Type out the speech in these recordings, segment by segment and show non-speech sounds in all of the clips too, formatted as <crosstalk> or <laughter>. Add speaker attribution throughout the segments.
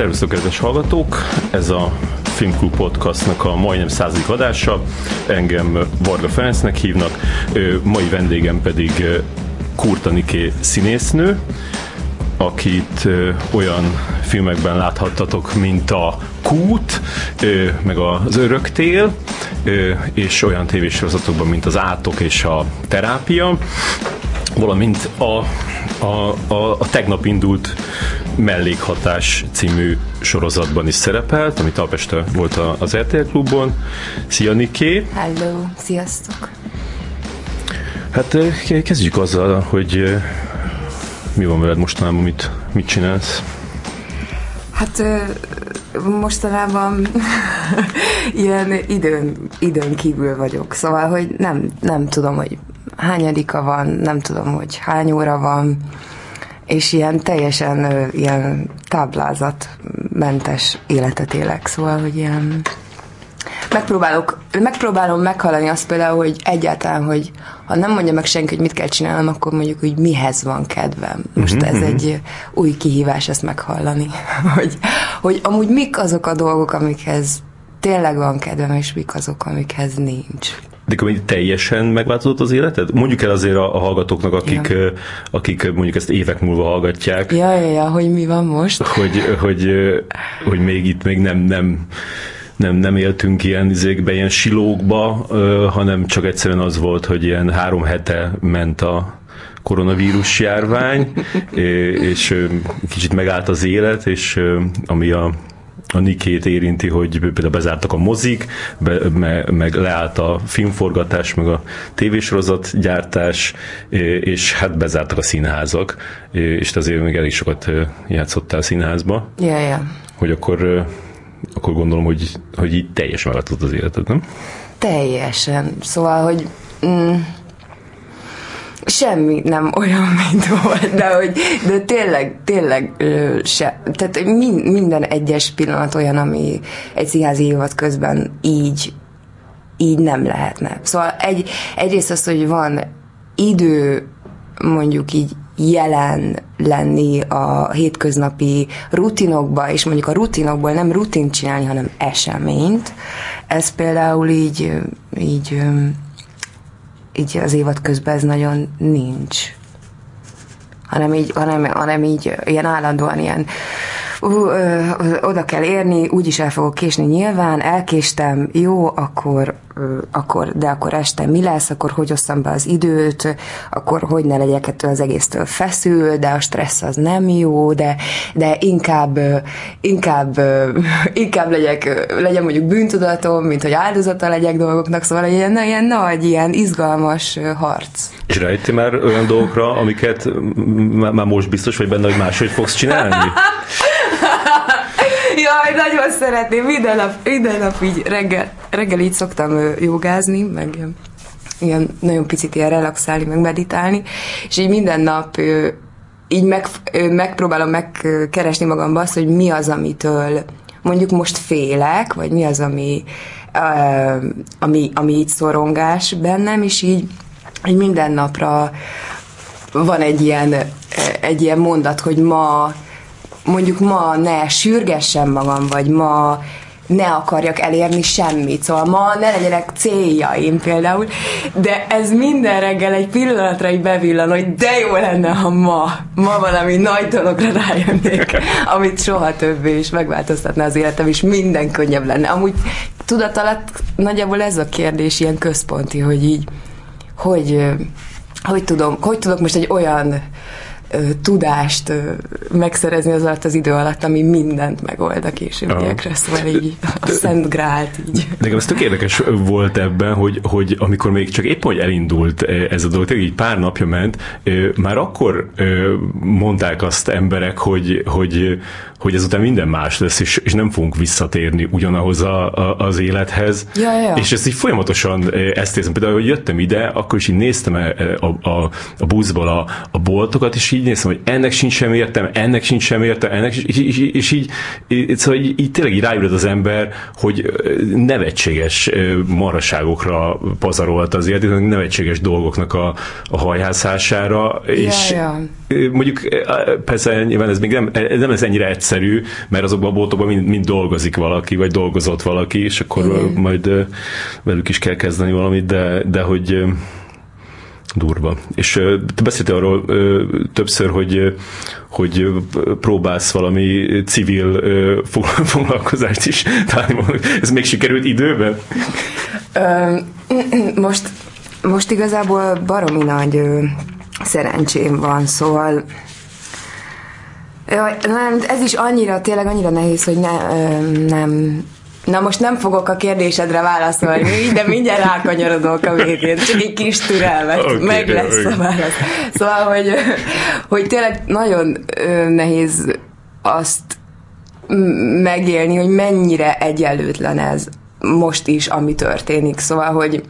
Speaker 1: Szervusztok, kedves hallgatók! Ez a Filmklub Podcastnak a majdnem századik adása. Engem Varga Ferencnek hívnak, mai vendégem pedig Kurtaniké színésznő, akit olyan filmekben láthattatok, mint a Kút, meg az Öröktél, és olyan tévésorozatokban, mint az Átok és a Terápia, valamint a a, a, a tegnap indult Mellékhatás című sorozatban is szerepelt, amit Alpeste volt az RTL klubban. Szia Niké!
Speaker 2: Hello, sziasztok!
Speaker 1: Hát kezdjük azzal, hogy mi van veled mostanában, mit, mit csinálsz?
Speaker 2: Hát mostanában <laughs> ilyen időn, időn kívül vagyok, szóval, hogy nem, nem tudom, hogy hányadika van, nem tudom, hogy hány óra van, és ilyen teljesen ilyen táblázatmentes életet élek, szóval, hogy ilyen megpróbálok, megpróbálom meghallani azt például, hogy egyáltalán, hogy ha nem mondja meg senki, hogy mit kell csinálnom, akkor mondjuk, hogy mihez van kedvem. Most mm-hmm. ez mhm. egy új kihívás ezt meghallani, <laughs> hogy, hogy amúgy mik azok a dolgok, amikhez tényleg van kedvem, és mik azok, amikhez nincs.
Speaker 1: De akkor teljesen megváltozott az életed? Mondjuk el azért a, a hallgatóknak, akik, ja. akik mondjuk ezt évek múlva hallgatják.
Speaker 2: Ja, ja, ja, hogy mi van most?
Speaker 1: Hogy, hogy, hogy még itt még nem, nem nem, nem éltünk ilyen izékbe, ilyen silókba, hanem csak egyszerűen az volt, hogy ilyen három hete ment a koronavírus járvány, <laughs> és kicsit megállt az élet, és ami a a Nikét érinti, hogy például bezártak a mozik, be, me, meg leállt a filmforgatás, meg a tévésorozat gyártás, és hát bezártak a színházak, és azért még elég sokat játszottál színházba.
Speaker 2: Yeah, yeah.
Speaker 1: Hogy akkor, akkor gondolom, hogy, hogy így teljesen megváltozott az életed, nem?
Speaker 2: Teljesen. Szóval, hogy mm, semmi nem olyan, <laughs> mint volt, de hogy de tényleg, tényleg se. Tehát minden egyes pillanat olyan, ami egy színházi évad közben így így nem lehetne. Szóval egy, egyrészt az, hogy van idő mondjuk így jelen lenni a hétköznapi rutinokba, és mondjuk a rutinokból nem rutint csinálni, hanem eseményt, ez például így, így így az évad közben ez nagyon nincs. Hanem így, hanem, hanem így ilyen állandóan ilyen uh, ö, oda kell érni, úgyis el fogok késni nyilván, elkéstem, jó, akkor akkor, de akkor este mi lesz, akkor hogy osszam be az időt, akkor hogy ne legyek ettől az egésztől feszül, de a stressz az nem jó, de, de inkább, inkább, <laughs> inkább legyek, legyen mondjuk bűntudatom, mint hogy áldozata legyek dolgoknak, szóval ilyen, ilyen nagy, ilyen izgalmas harc.
Speaker 1: És rájöttél már olyan dolgokra, amiket már most biztos vagy benne, hogy máshogy fogsz csinálni? <laughs>
Speaker 2: Jaj, nagyon szeretném, minden nap, minden nap így reggel, reggel így szoktam jogázni, meg ilyen, nagyon picit ilyen relaxálni, meg meditálni, és így minden nap így meg, megpróbálom megkeresni magamba azt, hogy mi az, amitől mondjuk most félek, vagy mi az, ami, ami, ami így szorongás bennem, és így, így minden napra van egy ilyen, egy ilyen mondat, hogy ma mondjuk ma ne sürgessem magam, vagy ma ne akarjak elérni semmit, szóval ma ne legyenek céljaim például, de ez minden reggel egy pillanatra így bevillan, hogy de jó lenne, ha ma, ma valami nagy dologra rájönnék, <laughs> amit soha többé is megváltoztatná az életem, és minden könnyebb lenne. Amúgy tudat alatt nagyjából ez a kérdés ilyen központi, hogy így, hogy, hogy tudom, hogy tudok most egy olyan tudást megszerezni az alatt az idő alatt, ami mindent megold a későbbiekre, szóval így a szent grált így.
Speaker 1: Nekem ez tök érdekes volt ebben, hogy, hogy amikor még csak épp hogy elindult ez a dolog, tényleg így pár napja ment, már akkor mondták azt emberek, hogy, hogy, hogy ezután minden más lesz, és, és nem fogunk visszatérni ugyanahoz a, a, az élethez.
Speaker 2: Ja, ja.
Speaker 1: És ezt így folyamatosan ezt érzem. Például, hogy jöttem ide, akkor is így néztem a, a, a, a buszból a, a boltokat, és így így néztem, hogy ennek sincs sem értem, ennek sincs sem értem, ennek sincs, és, és, és így, szóval így, így tényleg így rájött az ember, hogy nevetséges maraságokra pazarolt az élet, nevetséges dolgoknak a, a hajhászására, és
Speaker 2: ja.
Speaker 1: mondjuk persze nyilván ez még nem, nem ez ennyire egyszerű, mert azokban a boltokban mind, mind dolgozik valaki, vagy dolgozott valaki, és akkor Igen. majd velük is kell kezdeni valamit, de, de hogy durva. És te beszéltél arról többször, hogy, hogy próbálsz valami civil <laughs> foglalkozást is találni. Ez még sikerült időben? <clears throat>
Speaker 2: most, most igazából baromi nagy szerencsém van, szóval Jaj, ez is annyira, tényleg annyira nehéz, hogy ne, nem Na most nem fogok a kérdésedre válaszolni, de mindjárt rákanyarodok a végén. Csak egy kis türelmet, okay, meg lesz okay. a válasz. Szóval, hogy, hogy tényleg nagyon nehéz azt megélni, hogy mennyire egyenlőtlen ez most is, ami történik. Szóval, hogy,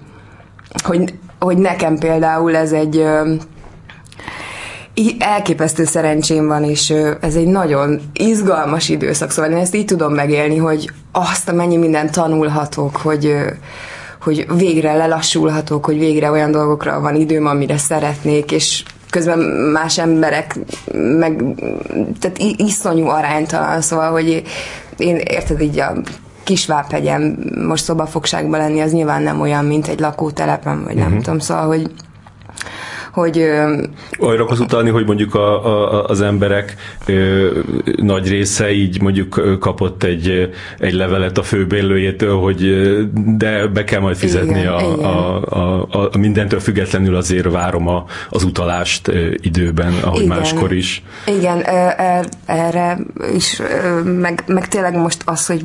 Speaker 2: hogy, hogy nekem például ez egy elképesztő szerencsém van, és ez egy nagyon izgalmas időszak, szóval én ezt így tudom megélni, hogy azt mennyi mindent tanulhatok, hogy hogy végre lelassulhatok, hogy végre olyan dolgokra van időm, amire szeretnék, és közben más emberek meg tehát iszonyú aránytalan, szóval, hogy én érted így a Kisváphegyen most szobafogságban lenni, az nyilván nem olyan, mint egy lakótelepen, vagy nem uh-huh. tudom, szóval, hogy hogy...
Speaker 1: Arra akarsz utalni, hogy mondjuk a, a, az emberek ö, nagy része így mondjuk kapott egy, egy levelet a főbérlőjétől, hogy de be kell majd fizetni igen, a, igen. A, a, a, mindentől függetlenül azért várom a, az utalást időben, ahogy igen. máskor is.
Speaker 2: Igen, erre is, meg, meg tényleg most az, hogy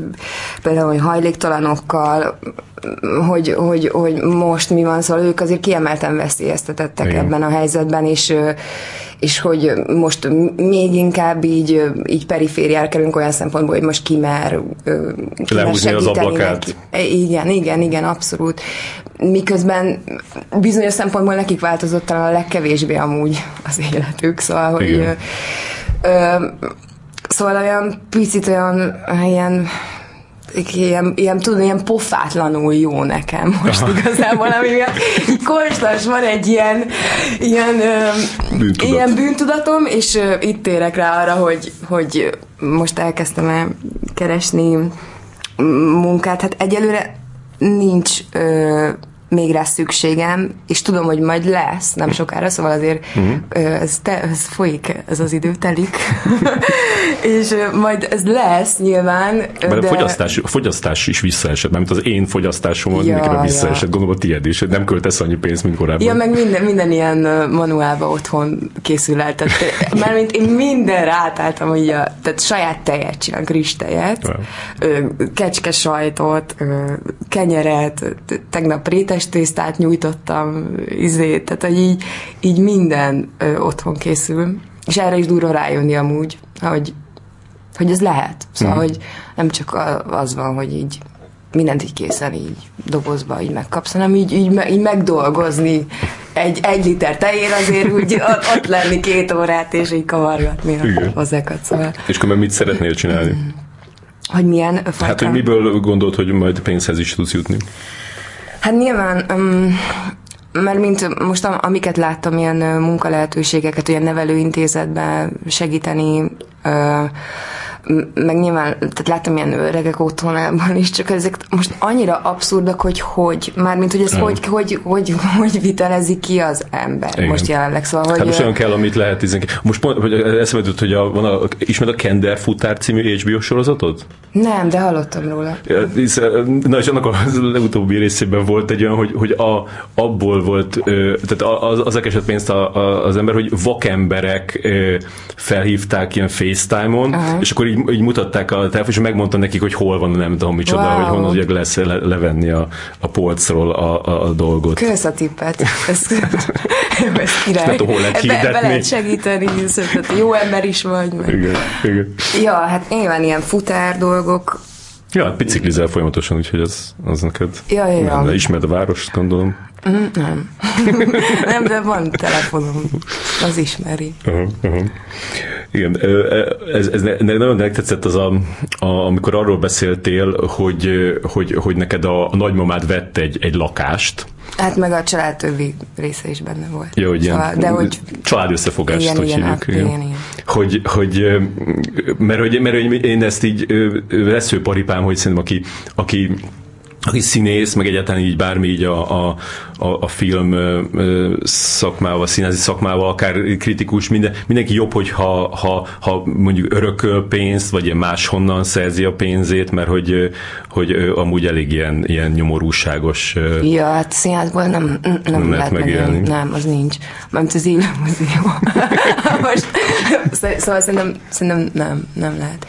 Speaker 2: például hogy hajléktalanokkal hogy, hogy, hogy most mi van, szóval ők azért kiemelten veszélyeztetettek Igen. ebben a helyzetben, és, és hogy most még inkább így, így perifériára kerülünk olyan szempontból, hogy most ki mer,
Speaker 1: ki mer az ablakát.
Speaker 2: Neki. Igen, igen, igen, abszolút. Miközben bizonyos szempontból nekik változott talán a legkevésbé amúgy az életük, szóval, hogy igen. ö, ö, Szóval olyan picit olyan ilyen ilyen, ilyen, tudom, ilyen pofátlanul jó nekem most Aha. igazából, ami konstans van egy ilyen, ilyen, Bűntudat. ilyen bűntudatom, és itt térek rá arra, hogy, hogy most elkezdtem el keresni munkát. Hát egyelőre nincs ö, még rá szükségem, és tudom, hogy majd lesz, nem sokára, szóval azért uh-huh. ez, te, ez folyik, ez az idő telik, <laughs> és majd ez lesz nyilván.
Speaker 1: Mert de... a, fogyasztás, a fogyasztás is visszaesett, mert az én fogyasztásom ja, mindenképpen visszaesett, ja. gondolom a tiéd is, nem költesz annyi pénzt, mint korábban.
Speaker 2: Ja, meg minden, minden ilyen manuálba otthon készül el, tehát mint én mindenre átálltam, hogy a, tehát saját tejet csinálok, rizstejet, ja. kecske sajtot, kenyeret, tegnap rétes tésztát nyújtottam, izét, tehát hogy így, így minden ö, otthon készül. És erre is durva rájönni amúgy, hogy, hogy ez lehet. Szóval, mm. hogy nem csak az van, hogy így mindent így készen így dobozba így megkapsz, hanem így, így, így megdolgozni egy, egy liter tejér azért úgy <laughs> ott, ott lenni két órát, és így kavargatni a hozzákat. Szóval.
Speaker 1: És akkor mit szeretnél csinálni?
Speaker 2: Hogy milyen fajta?
Speaker 1: Hát, hogy miből gondolt, hogy majd pénzhez is tudsz jutni?
Speaker 2: Hát nyilván, um, mert mint most amiket láttam, ilyen munkalehetőségeket, olyan nevelőintézetben segíteni, uh, meg nyilván, tehát láttam ilyen öregek otthonában is, csak ezek most annyira abszurdak, hogy hogy, mármint, hogy ez hogy, hogy, hogy, hogy vitelezi ki az ember Igen. most jelenleg, szóval, hogy...
Speaker 1: Hát most olyan kell, amit lehet tizenki. Most pont, hogy eszembe jutott, hogy a, van a, ismered a Kender futár című HBO sorozatot?
Speaker 2: Nem, de hallottam róla.
Speaker 1: Na és annak a legutóbbi részében volt egy olyan, hogy, hogy a, abból volt, tehát az, az esett pénzt a, a, az ember, hogy vakemberek felhívták ilyen FaceTime-on, uh-huh. és akkor így így, így mutatták a telefon, és megmondta nekik, hogy hol van, nem tudom micsoda, wow. hogy honnan ugye lesz le, levenni a, a polcról a, a, a dolgot.
Speaker 2: Kösz a tippet. Ez, <laughs> ez király.
Speaker 1: Nem tudom, hol lehet hirdetni. Be,
Speaker 2: be lehet segíteni, szóval jó ember is vagy. Meg.
Speaker 1: Igen, igen.
Speaker 2: Ja, hát nyilván ilyen futár dolgok,
Speaker 1: Ja, biciklizel folyamatosan, úgyhogy az, az neked
Speaker 2: Ja, ja, ja.
Speaker 1: ismered a várost, gondolom.
Speaker 2: Mm, Nem. <laughs> nem, de van telefonom. Az ismeri.
Speaker 1: Uh-huh, uh-huh. Igen, ez, ez nagyon megtetszett az, a, a, amikor arról beszéltél, hogy, hogy, hogy neked a, a nagymamád vett egy, egy lakást,
Speaker 2: Hát meg a család többi része is benne volt.
Speaker 1: Ja, hogy ilyen
Speaker 2: Szóval, de hogy
Speaker 1: család összefogást,
Speaker 2: Igen,
Speaker 1: hogy
Speaker 2: igen,
Speaker 1: hívjuk.
Speaker 2: hát, igen, igen.
Speaker 1: Hogy, hogy, ö, mert, hogy, mert hogy én ezt így veszőparipám, hogy szerintem aki, aki aki színész, meg egyáltalán így bármi így a, a, a, a film ö, ö, szakmával, színházi szakmával, akár kritikus, minden, mindenki jobb, hogy ha, ha, ha mondjuk örököl pénzt, vagy máshonnan szerzi a pénzét, mert hogy, hogy amúgy elég ilyen, ilyen nyomorúságos
Speaker 2: Ja, hát színházból nem, nem, nem
Speaker 1: lehet megélni.
Speaker 2: Nem, az nincs. Mert az élő mozió. <laughs> Most, szó- szóval szerintem, szerintem nem, nem lehet.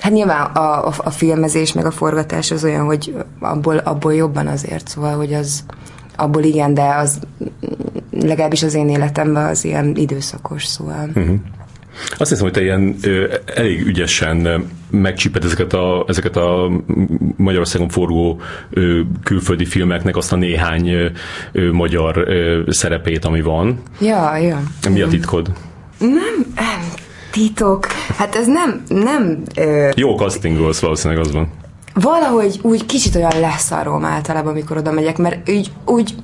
Speaker 2: Hát nyilván a, a, a filmezés meg a forgatás az olyan, hogy abból, abból jobban azért, szóval, hogy az abból igen, de az legalábbis az én életemben az ilyen időszakos, szóval.
Speaker 1: Mhm. Azt hiszem, hogy te ilyen ö, elég ügyesen megcsíped ezeket a, ezeket a Magyarországon forgó ö, külföldi filmeknek azt a néhány ö, magyar ö, szerepét, ami van.
Speaker 2: Ja, ja.
Speaker 1: Mi a titkod?
Speaker 2: Nem, titok. Hát ez nem, nem ö,
Speaker 1: Jó castingolsz, valószínűleg az van.
Speaker 2: valahogy úgy kicsit olyan leszarom általában, amikor oda megyek, mert úgy, úgy,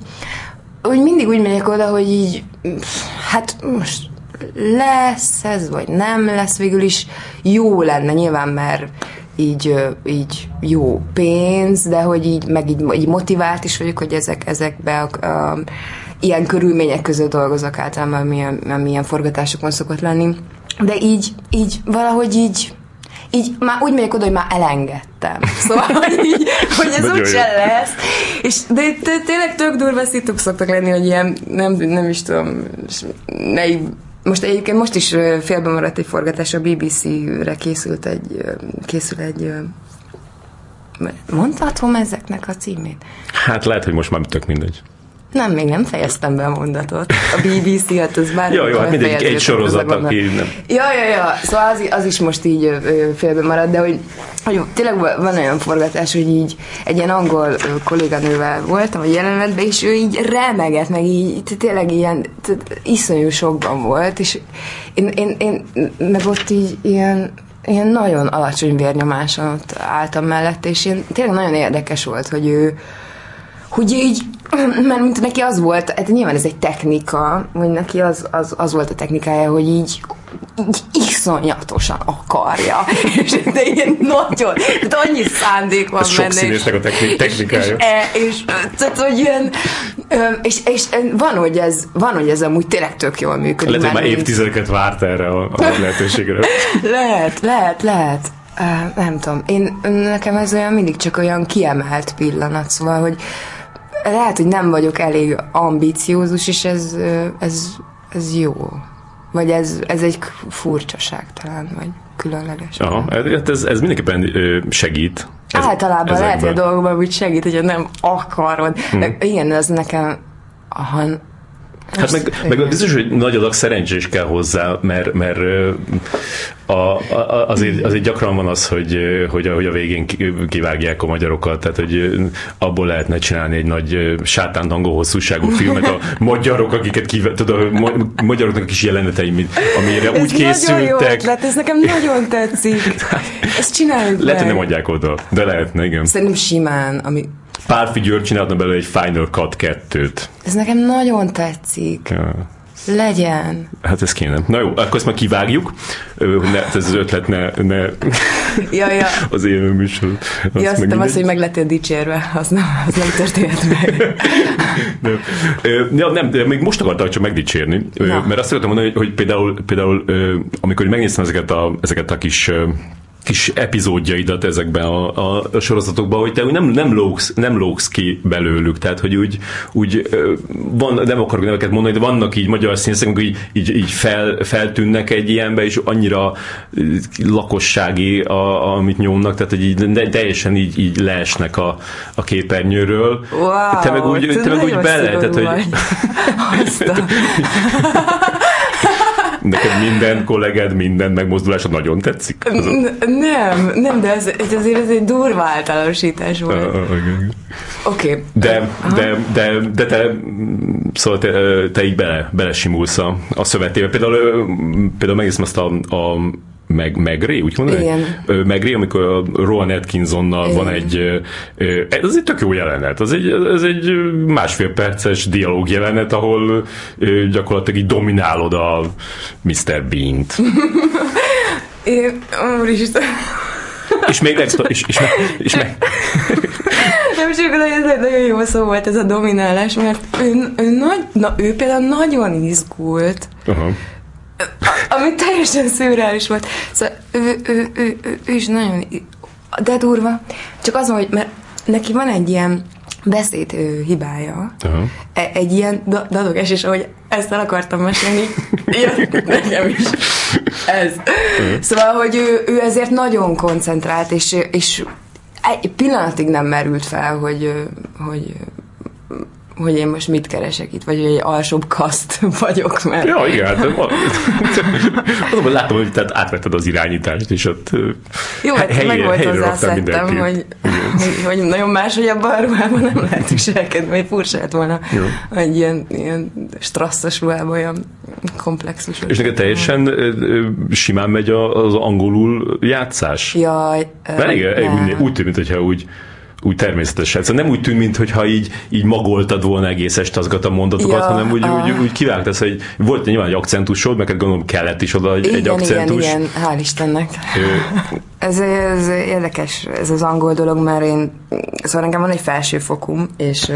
Speaker 2: úgy mindig úgy megyek oda, hogy így, hát most lesz ez, vagy nem lesz, végül is jó lenne nyilván, mert így, így jó pénz, de hogy így, meg így, így motivált is vagyok, hogy ezek, ezekbe a, a, ilyen körülmények között dolgozok általában, milyen, milyen forgatásokon szokott lenni. De így, így valahogy így így már úgy megyek oda, hogy már elengedtem. <laughs> Szóval, hogy, így, hogy ez úgyse lesz. És, de, de tényleg tök durva szituk szoktak lenni, hogy ilyen, nem, nem is tudom, naiv, most egyébként most is félbe maradt egy forgatás, a BBC-re készült egy, készül egy mondhatom ezeknek a címét?
Speaker 1: Hát lehet, hogy most már tök mindegy.
Speaker 2: Nem, még nem fejeztem be a mondatot. A BBC, hát az bár...
Speaker 1: Jó, jó, hát mindegy, egy sorozat, aki nem.
Speaker 2: Ja, ja, ja, szóval az, az is most így ö, félbe marad, de hogy, hogy tényleg van olyan forgatás, hogy így egy ilyen angol ö, kolléganővel voltam a jelenetben, és ő így remegett, meg így tényleg ilyen t- iszonyú sokban volt, és én, én, én meg ott így ilyen ilyen nagyon alacsony vérnyomáson álltam mellett, és én, tényleg nagyon érdekes volt, hogy ő, hogy így, mert mint neki az volt, hát nyilván ez egy technika, hogy neki az, az, az volt a technikája, hogy így, így iszonyatosan akarja, <laughs> és de ilyen nagyon, tehát annyi szándék van
Speaker 1: Ez
Speaker 2: benne.
Speaker 1: színésznek a techni- technikája.
Speaker 2: És, és, és, tehát, hogy ilyen, és, és van, hogy ez, van, hogy ez amúgy tényleg tök jól működik.
Speaker 1: Lehet, hogy már évtizedeket várt erre a, a lehetőségre. <laughs>
Speaker 2: lehet, lehet, lehet. Uh, nem tudom. Én, nekem ez olyan mindig csak olyan kiemelt pillanat, szóval, hogy lehet, hogy nem vagyok elég ambiciózus, és ez, ez, ez jó. Vagy ez, ez egy furcsaság talán, vagy különleges.
Speaker 1: Aha, hát ez, ez mindenképpen segít. Ez,
Speaker 2: Általában lehet, hogy a
Speaker 1: ezekben.
Speaker 2: dolgokban úgy segít, hogyha nem akarod.
Speaker 1: Hm.
Speaker 2: De igen, az nekem aha,
Speaker 1: Hát meg, meg biztos, hogy nagy adag szerencsé is kell hozzá, mert, mert a, a, azért, azért gyakran van az, hogy, hogy, a, hogy a végén ki- kivágják a magyarokat, tehát hogy abból lehetne csinálni egy nagy sátántangó hosszúságú filmet, a magyarok, akiket kive, tudod, a ma- magyaroknak is jelenetei, mint, amire
Speaker 2: ez
Speaker 1: úgy
Speaker 2: nagyon jó
Speaker 1: készültek.
Speaker 2: ötlet, ez nekem nagyon tetszik. <laughs> Ezt csináljuk
Speaker 1: Lehet, hogy
Speaker 2: meg.
Speaker 1: nem adják oda, de lehetne, igen.
Speaker 2: Szerintem simán, ami,
Speaker 1: Pár György csinálna belőle egy Final Cut 2-t.
Speaker 2: ez nekem nagyon tetszik.
Speaker 1: Ja.
Speaker 2: Legyen.
Speaker 1: Hát ez kéne. Na jó, akkor ezt már kivágjuk, hogy ne, ez az ötlet ne, ne
Speaker 2: Ja, ja. <laughs>
Speaker 1: az élő műsor. Azt
Speaker 2: Ja, azt
Speaker 1: meg
Speaker 2: nem az,
Speaker 1: mindegy.
Speaker 2: hogy meg lettél dicsérve, az nem, az nem történt meg. <laughs>
Speaker 1: Nem. Ja, nem, de még most akartam csak megdicsérni,
Speaker 2: Na.
Speaker 1: mert azt akartam mondani, hogy, hogy például, például amikor megnéztem ezeket a, ezeket a kis kis epizódjaidat ezekben a, a, a sorozatokban, hogy te úgy nem, nem, lógsz, nem lógsz ki belőlük, tehát hogy úgy, úgy van, nem akarok neveket mondani, de vannak így magyar színészek, amik így, így, így fel, feltűnnek egy ilyenbe, és annyira lakossági, a, amit nyomnak, tehát hogy így de, teljesen így, így leesnek a, a képernyőről.
Speaker 2: Wow,
Speaker 1: te meg úgy, te meg úgy bele, tehát hogy. <laughs> <laughs> Neked minden kollégád, minden megmozdulása nagyon tetszik?
Speaker 2: Nem, nem, de ez, ez azért ez egy durva általánosítás volt.
Speaker 1: Uh, okay.
Speaker 2: Oké. Okay.
Speaker 1: De, de, de, de te, szóval te, te így bele, belesimulsz a, a szövetébe. Például, például megnézem azt a, a meg, Megré, úgy mondani? Megré, amikor a Rowan Atkinsonnal Igen. van egy, ez egy tök jó jelenet, ez egy, ez egy másfél perces dialóg jelenet, ahol gyakorlatilag így dominálod a Mr. Bean-t. <laughs>
Speaker 2: Én, úristen.
Speaker 1: És még extra, és, és, meg, és meg.
Speaker 2: Nem csak ez nagyon jó szó volt ez a dominálás, mert ő, ő, nagy, na, ő például nagyon izgult. Uh-huh ami teljesen szürreális volt. Szóval ő, ő, ő, ő, ő is nagyon, de durva. Csak az, hogy mert neki van egy ilyen beszéd ő, hibája. Uh-huh. Egy ilyen dadogás, és ahogy ezt el akartam mesélni, <laughs> jött nekem is ez. Uh-huh. Szóval, hogy ő, ő ezért nagyon koncentrált, és, és egy pillanatig nem merült fel, hogy, hogy hogy én most mit keresek itt, vagy hogy egy alsóbb kaszt <laughs> vagyok, mert...
Speaker 1: Ja, igen, hát <laughs> azonban látom, hogy tehát átvetted az irányítást, és ott
Speaker 2: Jó, hát helyre, meg volt hozzászedtem, hogy, hogy, hogy, nagyon más, hogy abban a ruhában nem lehet viselkedni, vagy furcsa lett volna, Jó. hogy ilyen, ilyen strasszos ruhában olyan komplexus.
Speaker 1: És neked teljesen simán megy az angolul játszás?
Speaker 2: Jaj.
Speaker 1: Mert igen, úgy tűnt, mintha úgy úgy természetesen. Szóval nem úgy tűnt, mintha így, így magoltad volna egész est azokat a mondatokat, ja, hanem úgy, a... úgy, úgy kivágtasz, hogy volt nyilván egy akcentusod, meg hát gondolom kellett is oda egy,
Speaker 2: igen,
Speaker 1: egy akcentus.
Speaker 2: Igen, igen, hál' Istennek. ez, ez érdekes, ez az angol dolog, mert én, szóval nekem van egy felsőfokum, és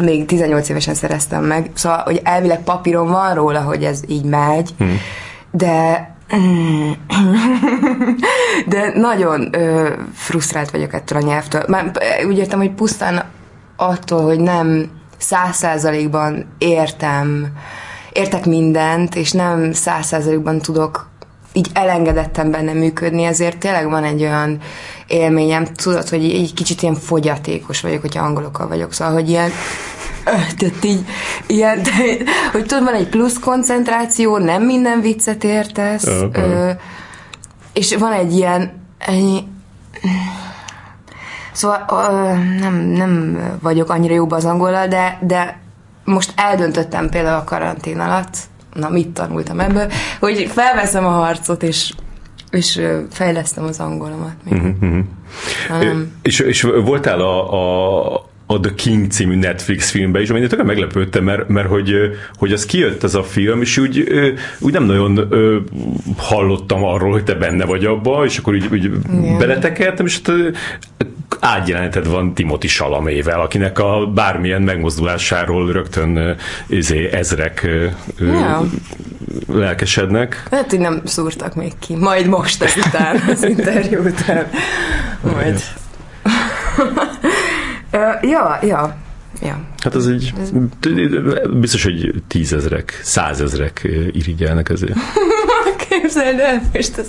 Speaker 2: még 18 évesen szereztem meg, szóval, hogy elvileg papíron van róla, hogy ez így megy, hmm. de <laughs> De nagyon ö, frusztrált vagyok ettől a nyelvtől. Már úgy értem, hogy pusztán attól, hogy nem száz százalékban értem, értek mindent, és nem száz százalékban tudok így elengedettem benne működni, ezért tényleg van egy olyan élményem, tudod, hogy egy kicsit ilyen fogyatékos vagyok, hogyha angolokkal vagyok, szóval, hogy ilyen tehát így, ilyen, de, hogy tudod, van egy plusz koncentráció, nem minden viccet értesz, uh-huh. ö, és van egy ilyen, egy, szóval ö, nem, nem vagyok annyira jobb az angolal, de, de most eldöntöttem például a karantén alatt, na mit tanultam ebből, hogy felveszem a harcot, és és fejlesztem az angolomat. Még. Uh-huh.
Speaker 1: Uh, és, és voltál a, a, a The King című Netflix filmbe is, amit tökéletesen meglepődtem, mert, mert hogy, hogy az kijött ez a film, és úgy, úgy nem nagyon hallottam arról, hogy te benne vagy abba, és akkor úgy, úgy beletekertem, és hát ágyjeleneted van Timothy Salamével, akinek a bármilyen megmozdulásáról rögtön izé, ezrek yeah. lelkesednek.
Speaker 2: Lehet, hogy nem szúrtak még ki. Majd most ezután, az <laughs> interjú után. Majd. Uh, ja, ja. Ja.
Speaker 1: Hát az egy, biztos, hogy tízezrek, százezrek irigyelnek ezért. <laughs>
Speaker 2: Képzeld el, most ez,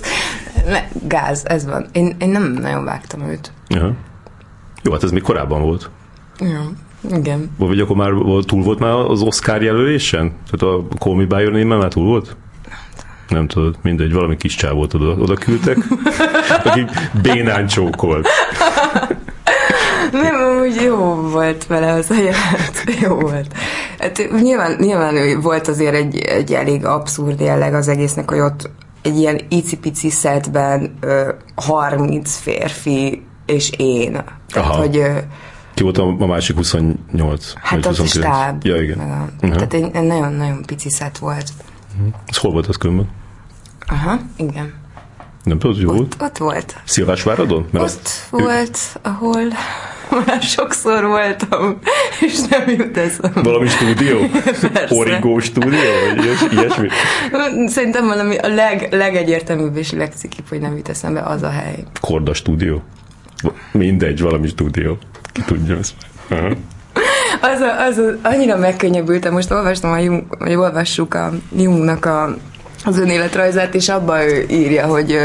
Speaker 2: ne, gáz, ez van. Én, én nem nagyon vágtam őt.
Speaker 1: Ja. Jó, hát ez még korábban volt.
Speaker 2: Ja, igen.
Speaker 1: Vagy akkor már túl volt már az Oscar jelölésen? Tehát a Call Me By Your Name már túl volt? Nem tudod, mindegy, valami kis csávót oda, oda küldtek, <laughs> aki bénán csókolt. <laughs>
Speaker 2: Nem, úgy jó volt vele az a jelent. Jó volt. Hát nyilván, nyilván volt azért egy, egy elég abszurd jelleg az egésznek, hogy ott egy ilyen icipici szetben ö, 30 férfi és én. Tehát,
Speaker 1: Aha.
Speaker 2: hogy
Speaker 1: ki volt a, a másik 28?
Speaker 2: Hát az a stáb.
Speaker 1: Ja, igen.
Speaker 2: Uh-huh. Tehát egy, nagyon-nagyon pici szett volt.
Speaker 1: Uh-huh. Ez hol volt az különben?
Speaker 2: Aha, igen.
Speaker 1: Nem tudod, hogy
Speaker 2: ott, ott volt.
Speaker 1: Szilvásváradon?
Speaker 2: Mert ott azt, volt, ahol már sokszor voltam, és nem jut eszembe.
Speaker 1: Valami stúdió? Origó stúdió? Vagy ilyesmi?
Speaker 2: Szerintem valami a leg, legegyértelműbb és legcikibb, hogy nem jut eszembe az a hely.
Speaker 1: Korda stúdió? Mindegy, valami stúdió. Ki tudja ezt. Uh-huh.
Speaker 2: Az, a, az a, annyira megkönnyebbültem, most olvastam a Jung, vagy olvassuk a Jungnak a az önéletrajzát, és abban ő írja, hogy...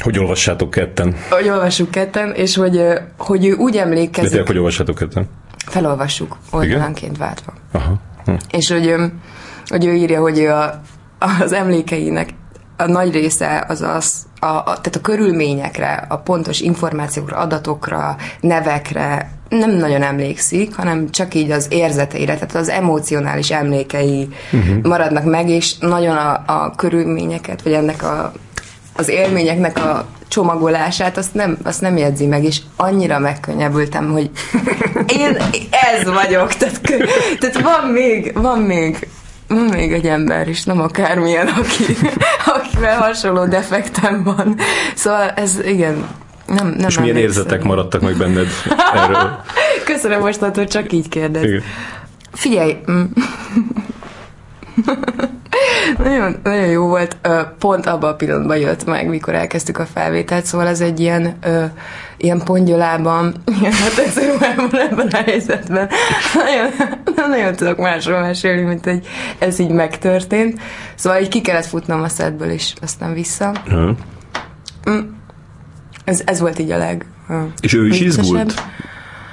Speaker 1: Hogy olvassátok ketten.
Speaker 2: Hogy olvassuk ketten, és hogy, hogy ő úgy emlékezik...
Speaker 1: De hogy olvassátok ketten?
Speaker 2: Felolvassuk, oldalanként váltva.
Speaker 1: Aha. Hm.
Speaker 2: És hogy, hogy ő írja, hogy ő a az emlékeinek a nagy része az az, a, a, tehát a körülményekre, a pontos információkra, adatokra, nevekre nem nagyon emlékszik, hanem csak így az érzeteire, tehát az emocionális emlékei uh-huh. maradnak meg, és nagyon a, a körülményeket, vagy ennek a, az élményeknek a csomagolását, azt nem, azt nem jegyzi meg, és annyira megkönnyebbültem, hogy <laughs> én ez vagyok, tehát, tehát van még, van még van még egy ember is, nem akármilyen, aki, akivel hasonló defektem van. Szóval ez igen, nem, nem
Speaker 1: És milyen érzetek maradtak meg benned erről? <laughs>
Speaker 2: Köszönöm most, hogy csak így kérdez. Igen. Figyelj, mm. <laughs> nagyon, nagyon jó volt, pont abban a pillanatban jött meg, mikor elkezdtük a felvételt, szóval ez egy ilyen, ilyen pongyolában, ilyen hatezőruhában ebben a helyzetben. Nagyon, nagyon tudok másról mesélni, mint hogy ez így megtörtént. Szóval így ki kellett futnom a szedből, és aztán vissza. Mm. Ez, ez volt így a leg...
Speaker 1: És ő is izgult?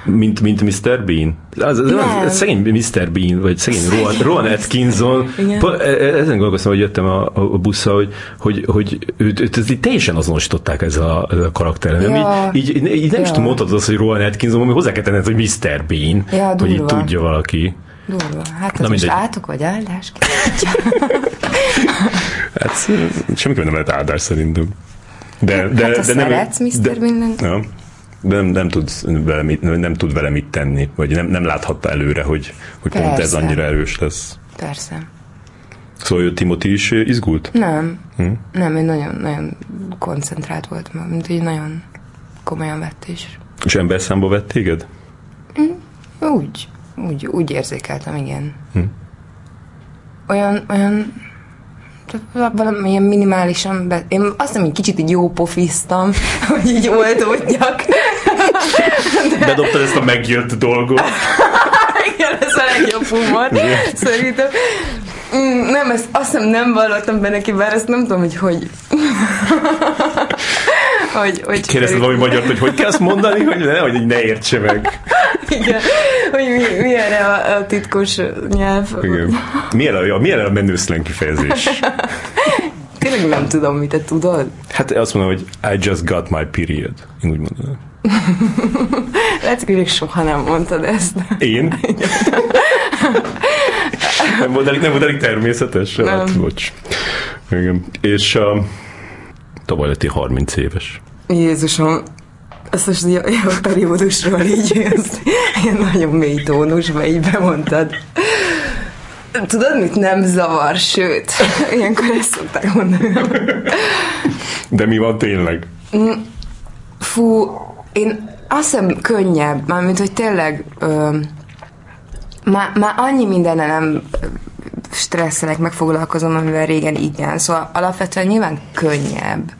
Speaker 1: Mint, mint Mr. Bean. Az, az, az, szegény Mr. Bean, vagy szegény Rowan, Rowan Atkinson. E- e- ezen gondolkoztam, hogy jöttem a, a busszal, hogy, hogy, hogy őt, őt, őt, őt teljesen azonosították ez a, ez a karakter. Nem? Ja. Így, így, így, nem ja. is tudom mondhatod azt, hogy Rowan Atkinson, ami hozzá kell tenned, hogy Mr. Bean, ja, hogy így tudja valaki.
Speaker 2: Durva. Hát ez Na, most átok vagy áldás? <laughs>
Speaker 1: hát semmiképpen nem lehet áldás szerintem.
Speaker 2: De, de, hát de nem, szeretsz Mr. Bean?
Speaker 1: Ja nem, nem, tud vele mit, nem tud vele mit tenni, vagy nem, nem láthatta előre, hogy, hogy pont ez annyira erős lesz.
Speaker 2: Persze.
Speaker 1: Szóval hogy Timothy is izgult?
Speaker 2: Nem. Hm? Nem, ő nagyon, nagyon koncentrált volt, mint hogy nagyon komolyan vett is.
Speaker 1: És ember számba vett téged?
Speaker 2: Hm, úgy, úgy, úgy érzékeltem, igen. Hm. Olyan, olyan valamilyen minimálisan, be, én azt hiszem, hogy kicsit így jó pofiztam, <laughs> hogy így oldódjak.
Speaker 1: Bedobtad ezt a megjött dolgot. <laughs>
Speaker 2: Igen, ez a legjobb humor, szerintem. Mm, nem, ezt azt hiszem nem vallottam be neki, bár ezt nem tudom, hogy hogy... <laughs>
Speaker 1: hogy, hogy Kérdezted valami magyar, hogy hogy kell azt mondani, hogy ne, hogy ne értse meg. <laughs>
Speaker 2: Igen, hogy mi, mi erre a, a titkos nyelv.
Speaker 1: Igen. Mi erre, a, mi erre a menő kifejezés?
Speaker 2: Tényleg nem tudom, mit te tudod?
Speaker 1: Hát azt mondom, hogy I just got my period. Én úgy mondom. <laughs>
Speaker 2: Lehet, hogy még soha nem mondtad ezt.
Speaker 1: Én? <laughs> nem volt elég, nem volt elég természetes? Nem. Hát, bocs. Igen. És uh, tavaly lettél 30 éves.
Speaker 2: Jézusom, ezt most a, a periódusról így, ezt ilyen nagyon mély tónusba így bemondtad. Tudod, mit nem zavar, sőt, <laughs> ilyenkor ezt szokták mondani.
Speaker 1: De mi van tényleg? Mm,
Speaker 2: fú, én azt hiszem könnyebb, mármint, hogy tényleg ö, már, már annyi mindennel nem stresszelek, megfoglalkozom, amivel régen igen. Szóval alapvetően nyilván könnyebb.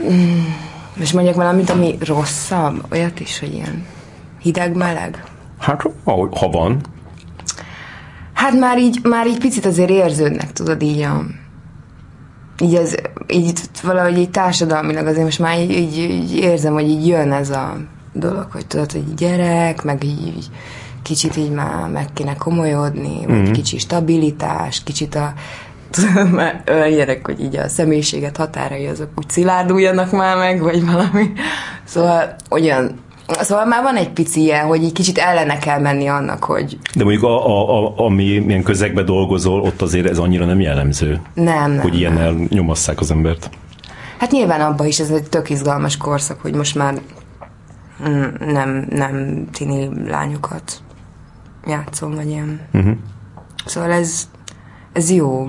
Speaker 2: Mm, és mondjak valamit, ami rosszabb, olyat is, hogy ilyen hideg-meleg.
Speaker 1: Hát, ha van.
Speaker 2: Hát már így, már így picit azért érződnek, tudod, így a, így, ez, így valahogy így társadalmilag azért most már így, így, így érzem, hogy így jön ez a dolog, hogy tudod, hogy gyerek, meg így, így kicsit így már meg kéne komolyodni, vagy mm-hmm. kicsi stabilitás, kicsit a <laughs> tudom, már olyan gyerek, hogy így a személyiséget határai azok úgy szilárduljanak már meg, vagy valami. Szóval olyan Szóval már van egy pici ilyen, hogy egy kicsit ellene kell menni annak, hogy...
Speaker 1: De mondjuk a, a, a, ami milyen közegbe dolgozol, ott azért ez annyira nem jellemző.
Speaker 2: Nem, nem.
Speaker 1: Hogy ilyennel nyomasszák az embert.
Speaker 2: Hát nyilván abban is ez egy tök izgalmas korszak, hogy most már mm, nem, nem tini lányokat játszom, vagy ilyen. Uh-huh. Szóval ez, ez jó.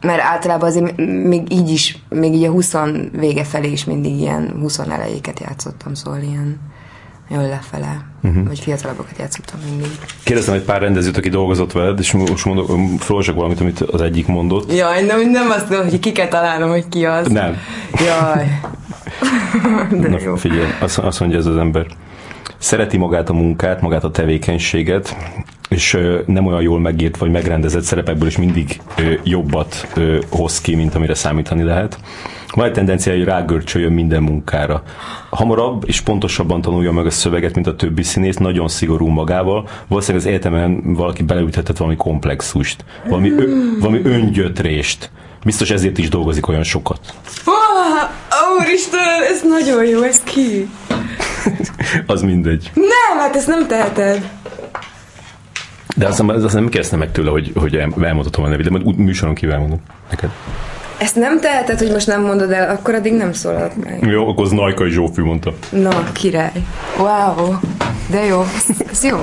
Speaker 2: Mert általában azért még így is, még így a 20 vége felé is mindig ilyen 20 elejéket játszottam, szóval ilyen jól lefele, uh-huh. vagy fiatalabbakat játszottam mindig.
Speaker 1: Kérdeztem egy pár rendezőt, aki dolgozott veled, és most mondok, felolvasok valamit, amit az egyik mondott.
Speaker 2: Jaj, nem, nem azt mondom, hogy ki kell találnom, hogy ki az.
Speaker 1: Nem.
Speaker 2: Jaj. <laughs>
Speaker 1: De Na, jó. figyelj, azt, azt mondja ez az ember. Szereti magát a munkát, magát a tevékenységet, és nem olyan jól megírt vagy megrendezett szerepekből is mindig jobbat hoz ki, mint amire számítani lehet Van egy tendencia, hogy rágörcsöljön minden munkára. Hamarabb és pontosabban tanulja meg a szöveget, mint a többi színész, nagyon szigorú magával. Valószínűleg az egyetemen valaki beleüthetett valami komplexust, valami, ö, valami öngyötrést. Biztos ezért is dolgozik olyan sokat.
Speaker 2: Oh, Úristen, ez nagyon jó, ez ki? <laughs>
Speaker 1: az mindegy.
Speaker 2: Nem, hát ezt nem teheted.
Speaker 1: De azt, azt nem kérdeztem meg tőle, hogy, hogy elmondhatom a nevét, de majd műsoron kívül elmondom neked.
Speaker 2: Ezt nem teheted, hogy most nem mondod el, akkor addig nem szólalt meg.
Speaker 1: Jó, akkor az Najkai Zsófi mondta.
Speaker 2: Na, király. Wow, de jó, ez jó.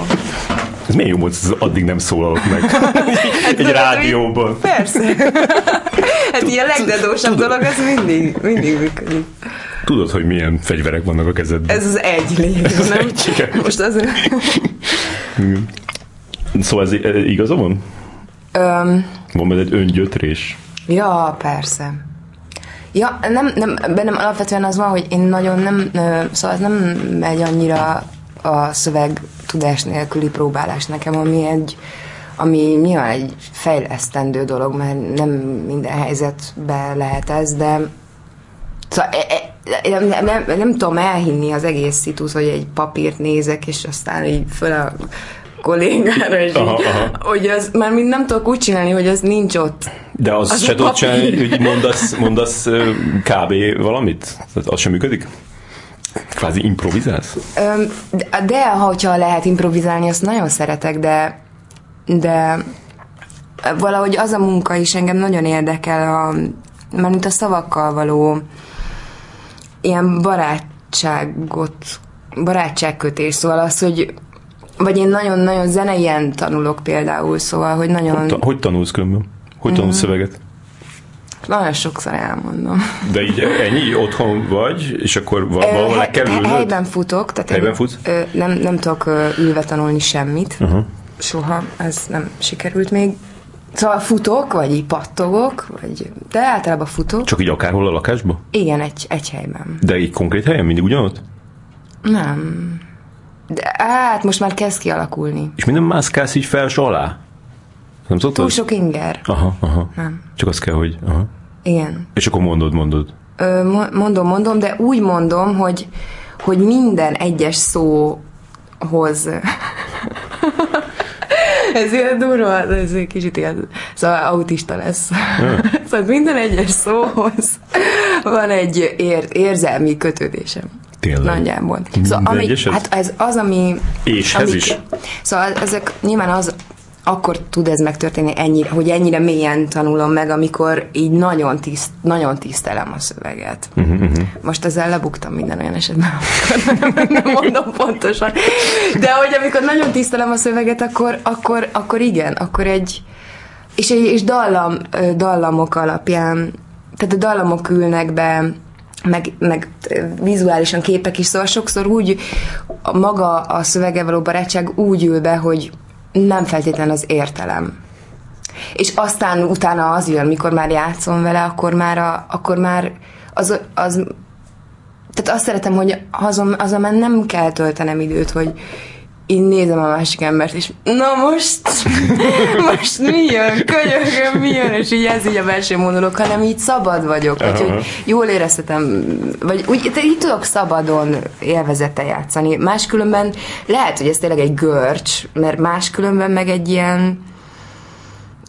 Speaker 1: Ez miért jó hogy addig nem szólalok meg <laughs> hát, egy rádióban.
Speaker 2: Persze. hát ilyen legdedósabb dolog, ez mindig, mindig működik.
Speaker 1: Tudod, hogy milyen fegyverek vannak a kezedben?
Speaker 2: Ez az egy lényeg, ez nem? Egy, igen. Most az...
Speaker 1: szóval ez igaza van? Um, van benne egy öngyötrés?
Speaker 2: Ja, persze. Ja, nem, nem, bennem alapvetően az van, hogy én nagyon nem, szóval nem megy annyira a szöveg tudás nélküli próbálás nekem, ami egy, ami nyilván egy fejlesztendő dolog, mert nem minden helyzetben lehet ez, de szóval e, e, nem, nem, nem, nem tudom elhinni az egész szitus, hogy egy papírt nézek, és aztán így föl a kollégára, és aha, így, aha. hogy az, már mind nem tudok úgy csinálni, hogy az nincs ott.
Speaker 1: De az, az se tudod csinálni, hogy mondasz, mondasz kb. valamit? Az sem működik? Kvázi improvizálsz?
Speaker 2: De, de hogyha lehet improvizálni, azt nagyon szeretek, de de valahogy az a munka is engem nagyon érdekel, a, mert mint a szavakkal való ilyen barátságot, barátságkötés, szóval az, hogy vagy én nagyon-nagyon zeneien tanulok például, szóval, hogy nagyon... Hogy,
Speaker 1: ta, hogy tanulsz különben? Hogy tanulsz mm. szöveget?
Speaker 2: Nagyon sokszor elmondom.
Speaker 1: De így ennyi otthon vagy, és akkor valahol le kell ülnöd?
Speaker 2: Helyben futok, tehát
Speaker 1: helyben futsz?
Speaker 2: nem, nem tudok ülve tanulni semmit. Uh-huh. Soha, ez nem sikerült még. Szóval futok, vagy így pattogok, vagy, de általában futok.
Speaker 1: Csak így akárhol a lakásba?
Speaker 2: Igen, egy, egy helyben.
Speaker 1: De így konkrét helyen? Mindig ugyanott?
Speaker 2: Nem. De hát most már kezd kialakulni.
Speaker 1: És minden mászkálsz így fels alá? Nem szoktad?
Speaker 2: Túl sok inger.
Speaker 1: Aha, aha. Nem. Csak az kell, hogy... Aha.
Speaker 2: Igen.
Speaker 1: És akkor mondod, mondod.
Speaker 2: Ö, mondom, mondom, de úgy mondom, hogy, hogy minden egyes szóhoz... <laughs> ez ilyen durva, ez egy kicsit ilyen, szóval autista lesz. Ja. <laughs> szóval minden egyes szóhoz van egy ér, érzelmi kötődésem.
Speaker 1: Tényleg.
Speaker 2: Nagyjából. Szóval ami, hát ez az, ami...
Speaker 1: És ez is.
Speaker 2: Szóval ezek nyilván az, akkor tud ez megtörténni, ennyire, hogy ennyire mélyen tanulom meg, amikor így nagyon, tiszt, nagyon tisztelem a szöveget. Uh-huh, uh-huh. Most ezzel lebuktam minden olyan esetben, amikor nem mondom pontosan. De hogy amikor nagyon tisztelem a szöveget, akkor, akkor, akkor igen, akkor egy... És, és dallam, dallamok alapján, tehát a dallamok ülnek be, meg, meg vizuálisan képek is, szóval sokszor úgy maga a szövege való barátság úgy ül be, hogy nem feltétlen az értelem. És aztán utána az jön, mikor már játszom vele, akkor már, a, akkor már az, az tehát azt szeretem, hogy azon, azon már nem kell töltenem időt, hogy én nézem a másik embert, és na most, <laughs> most mi jön, könyörgöm, mi jön, és így ez így a belső monológ, hanem így szabad vagyok, vagy hogy jól érezhetem, vagy úgy, így tudok szabadon élvezete játszani. Máskülönben lehet, hogy ez tényleg egy görcs, mert máskülönben meg egy ilyen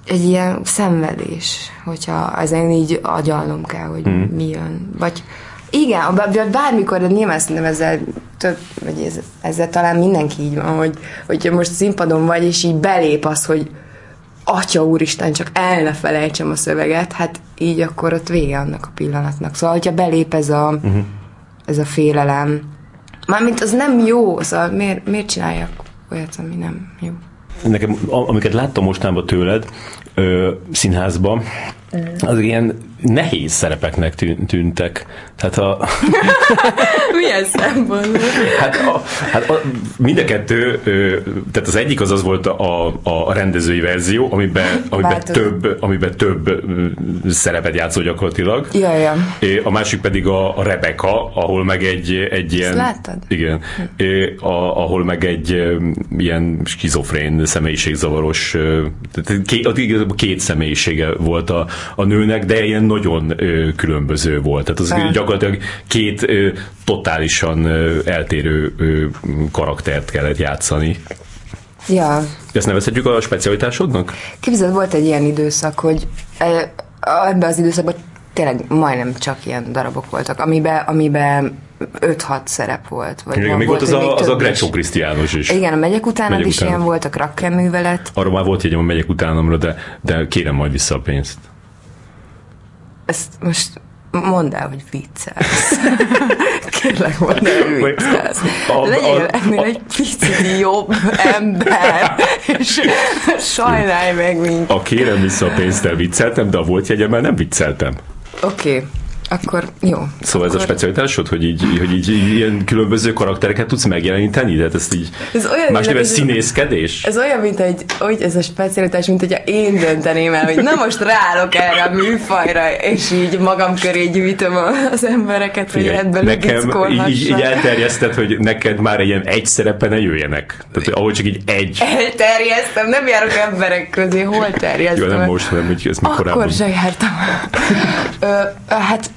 Speaker 2: egy ilyen szenvedés, hogyha ezen így agyalnom kell, hogy hmm. mi jön. Vagy igen, bármikor, de nyilván szerintem ezzel több, vagy ez, ezzel talán mindenki így van, hogy, hogyha most színpadon vagy, és így belép az, hogy Atya úristen, csak el ne felejtsem a szöveget, hát így akkor ott vége annak a pillanatnak. Szóval, hogyha belép ez a, uh-huh. ez a félelem, mármint az nem jó, szóval miért, miért csináljak olyat, ami nem jó?
Speaker 1: Nekem, amiket láttam mostanában tőled, ö, színházban, az ilyen nehéz szerepeknek tűntek. Tehát a... <laughs>
Speaker 2: Milyen szempontból?
Speaker 1: hát, a, hát a, mind a kettő, tehát az egyik az az volt a, a rendezői verzió, amiben, <laughs> amiben, több, amiben több szerepet játszol gyakorlatilag.
Speaker 2: Ja, ja.
Speaker 1: A másik pedig a, a Rebecca, ahol meg egy, egy ilyen...
Speaker 2: Ezt láttad?
Speaker 1: Igen. Hm. A, ahol meg egy ilyen skizofrén, személyiségzavaros, tehát két, két személyisége volt a, a nőnek, de ilyen nagyon ö, különböző volt. Tehát az
Speaker 2: Ah.
Speaker 1: gyakorlatilag két ö, totálisan ö, eltérő ö, karaktert kellett játszani.
Speaker 2: Ja,
Speaker 1: Ezt nevezhetjük a specialitásodnak?
Speaker 2: Képzeld, volt egy ilyen időszak, hogy ebben az időszakban tényleg majdnem csak ilyen darabok voltak, amiben, amiben 5-6 szerep volt. Vagy
Speaker 1: Igen, még volt az a, az a. Greccio Krisztiános is.
Speaker 2: Igen, a megyek utánad
Speaker 1: Megyek
Speaker 2: is
Speaker 1: utánad.
Speaker 2: ilyen volt, a Krakken művelet.
Speaker 1: Arról már volt jegyem, hogy megyek utánamra, de, de kérem majd vissza a pénzt.
Speaker 2: Ezt most mondd el, hogy viccelsz. <laughs> Kérlek, mondd el, hogy viccelsz. Legyél ennél egy picit jobb ember, és sajnálj meg minket.
Speaker 1: A kérem vissza a pénzt, vicceltem, de a volt jegyemmel nem vicceltem.
Speaker 2: Oké, okay. Akkor jó.
Speaker 1: Szóval ez a
Speaker 2: Akkor-
Speaker 1: specialitásod, hogy így, hogy így, így ilyen különböző karaktereket tudsz megjeleníteni? Tehát ezt így
Speaker 2: Ez olyan
Speaker 1: más néven színészkedés?
Speaker 2: Ez olyan, mint egy, hogy ez a specialitás, mint hogyha én dönteném el, hogy na most ráállok erre a műfajra, és így magam köré gyűjtöm az embereket, hogy ebből
Speaker 1: nekem így, így, így
Speaker 2: el...
Speaker 1: elterjesztett, hogy neked már ilyen egy szerepe ne jöjjenek. Tehát, hogy ahogy csak így egy.
Speaker 2: Elterjesztem, nem járok emberek közé, hol
Speaker 1: Jó,
Speaker 2: terjesztem?
Speaker 1: nem most, hanem hogy még korábban.
Speaker 2: Akkor se jártam. Ö, hát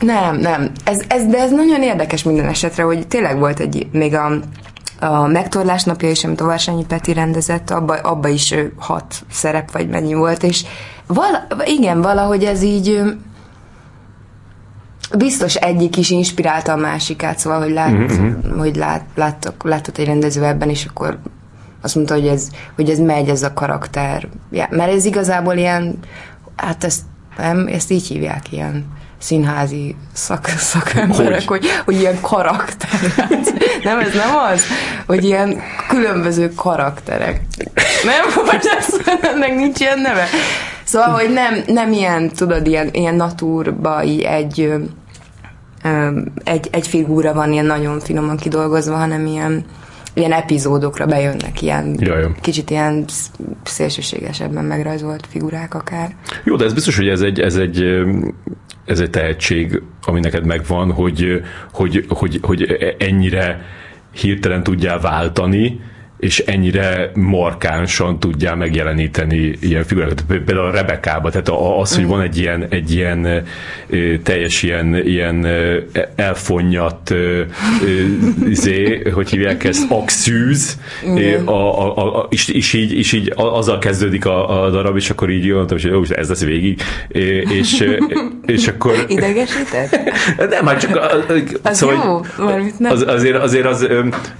Speaker 2: nem, nem. Ez, ez, de ez nagyon érdekes minden esetre, hogy tényleg volt egy, még a, a megtorlás napja is, amit a Vásányi Peti rendezett, abba, abba is hat szerep, vagy mennyi volt, és vala, igen, valahogy ez így biztos egyik is inspirálta a másikát, szóval, hogy, lát, mm-hmm. hogy lát, láttok, látott egy rendező ebben, és akkor azt mondta, hogy ez, hogy ez megy, ez a karakter. Ja, mert ez igazából ilyen, hát ezt, nem, ezt így hívják, ilyen színházi szak, szakemberek,
Speaker 1: Hogy?
Speaker 2: hogy? Hogy, ilyen karakter. <laughs> Nem, ez nem az, hogy ilyen különböző karakterek. Nem, vagy ez, ennek nincs ilyen neve. Szóval, hogy nem, nem ilyen, tudod, ilyen, ilyen natúrba így egy, egy, egy figúra van ilyen nagyon finoman kidolgozva, hanem ilyen, ilyen epizódokra bejönnek ilyen
Speaker 1: Jaj.
Speaker 2: kicsit ilyen sz- szélsőségesebben megrajzolt figurák akár.
Speaker 1: Jó, de ez biztos, hogy ez egy, ez egy, ez egy tehetség, ami neked megvan, hogy, hogy, hogy, hogy ennyire hirtelen tudjál váltani, és ennyire markánsan tudjál megjeleníteni ilyen figurákat. Például a Rebekába, tehát az, hogy van egy ilyen, egy ilyen teljes ilyen, ilyen ö, izé, hogy hívják ezt, axűz, a, a, a, és, és, így, és így azzal kezdődik a, a darab, és akkor így mondtam, hogy jó, ez lesz végig, és, és akkor <laughs>
Speaker 2: Idegesített? <laughs>
Speaker 1: nem, már csak
Speaker 2: Az jó, valamit nem.
Speaker 1: az, azért, azért, az,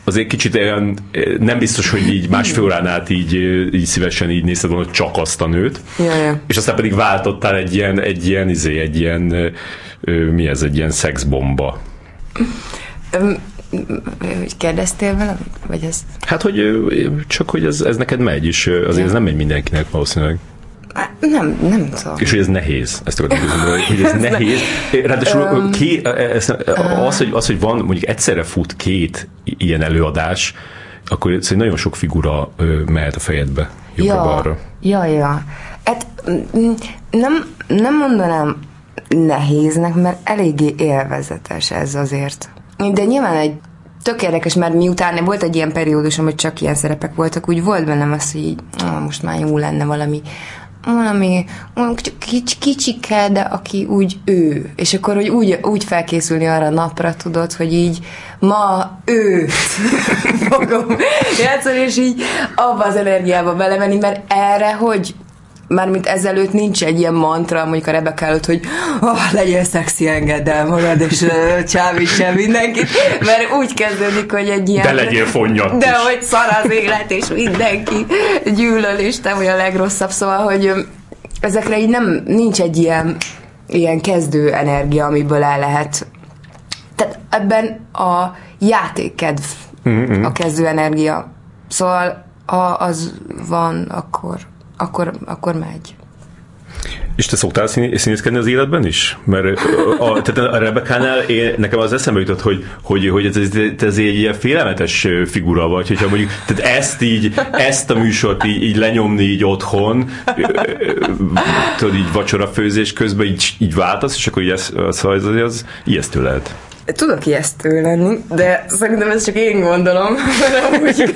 Speaker 1: azért kicsit olyan, nem biztos, hogy így másfél órán át így, így szívesen így nézted volna csak azt a nőt,
Speaker 2: Ja, ja.
Speaker 1: és aztán pedig váltottál egy ilyen, egy ilyen, izé, egy ilyen, mi ez, egy ilyen szexbomba.
Speaker 2: Hogy kérdeztél valamit? Vagy ez...
Speaker 1: Hát, hogy csak, hogy ez, ez neked megy, és azért ez nem megy mindenkinek valószínűleg.
Speaker 2: Nem, nem tudom.
Speaker 1: És hogy ez nehéz, ezt akartam mondani, hogy ez <laughs> nehéz. Ráadásul ké, ez, az, hogy, az, hogy van, mondjuk egyszerre fut két ilyen előadás, akkor egy nagyon sok figura ö, mehet a fejedbe, jobbra-balra.
Speaker 2: ja, ja. Hát mm, nem, nem mondanám nehéznek, mert eléggé élvezetes ez azért. De nyilván egy tök érdekes, mert miután volt egy ilyen periódus, hogy csak ilyen szerepek voltak, úgy volt bennem az, hogy így, ah, most már jó lenne valami valami kicsi- kicsi, kicsike, de aki úgy ő. És akkor, hogy úgy, úgy felkészülni arra a napra, tudod, hogy így ma őt <laughs> fogom játszani, és így abba az energiába belemenni, mert erre, hogy mármint ezelőtt nincs egy ilyen mantra, mondjuk a Rebecca előtt, hogy oh, legyél szexi, engedd el magad, és uh, el mindenkit, mert úgy kezdődik, hogy egy ilyen...
Speaker 1: De legyél fonnyat
Speaker 2: De
Speaker 1: is.
Speaker 2: hogy szar az élet, és mindenki gyűlöl, és te vagy a legrosszabb, szóval, hogy ezekre így nem, nincs egy ilyen, ilyen kezdő energia, amiből el lehet. Tehát ebben a játékkedv
Speaker 1: Mm-hmm.
Speaker 2: a kezdő energia. Szóval ha az van, akkor, akkor, akkor megy.
Speaker 1: És te szoktál szín- színészkedni az életben is? Mert a, a, tehát a Rebekánál én, nekem az eszembe jutott, hogy, hogy, hogy ez, ez, ez egy ilyen félelmetes figura vagy, hogyha mondjuk tehát ezt így, ezt a műsort így, így lenyomni így otthon, tudod, így vacsorafőzés közben így, így váltasz, és akkor így ez, az, az, az, az ijesztő lehet.
Speaker 2: Tudok ijesztő lenni, de szerintem ez csak én gondolom, <laughs> mert amúgy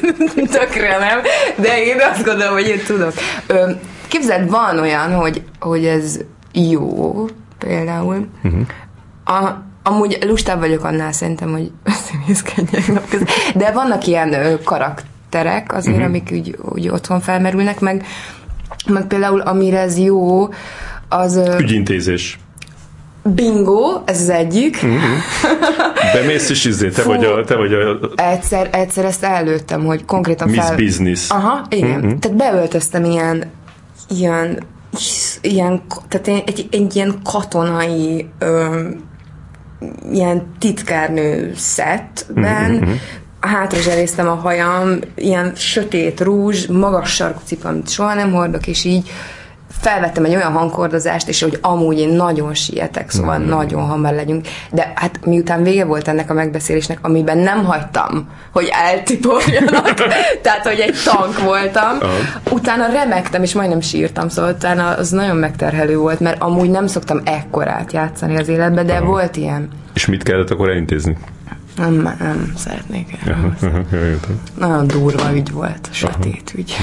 Speaker 2: tökre nem, de én azt gondolom, hogy én tudok. Képzeld, van olyan, hogy, hogy ez jó, például. Uh-huh. A, amúgy lustább vagyok annál szerintem, hogy <laughs> színészkedjek napközben. De vannak ilyen ö, karakterek azért, uh-huh. amik úgy, úgy otthon felmerülnek, meg, meg például amire ez jó, az...
Speaker 1: Ügyintézés.
Speaker 2: Bingo, ez az egyik. Uh-huh.
Speaker 1: Bemész és izé, te Fú, vagy a... Te vagy a...
Speaker 2: Egyszer, egyszer ezt előttem, hogy konkrétan
Speaker 1: Miss fel... Business.
Speaker 2: Aha, igen. Uh-huh. Tehát beöltöztem ilyen, ilyen, ilyen tehát egy, egy ilyen katonai ö, ilyen titkárnő szettben, uh-huh. hátra zseréztem a hajam, ilyen sötét rúzs, magas sarkú cipő, amit soha nem hordok, és így felvettem egy olyan hangkordozást, és hogy amúgy én nagyon sietek, szóval mm. nagyon hamar legyünk. De hát miután vége volt ennek a megbeszélésnek, amiben nem hagytam, hogy eltiporjanak, <laughs> tehát hogy egy tank voltam, uh. utána remektem, és majdnem sírtam, szóval utána az nagyon megterhelő volt, mert amúgy nem szoktam ekkorát játszani az életbe, de uh. volt ilyen.
Speaker 1: És mit kellett akkor elintézni?
Speaker 2: Nem, nem szeretnék. <laughs> Nagyon durva ügy volt, sötét ügy.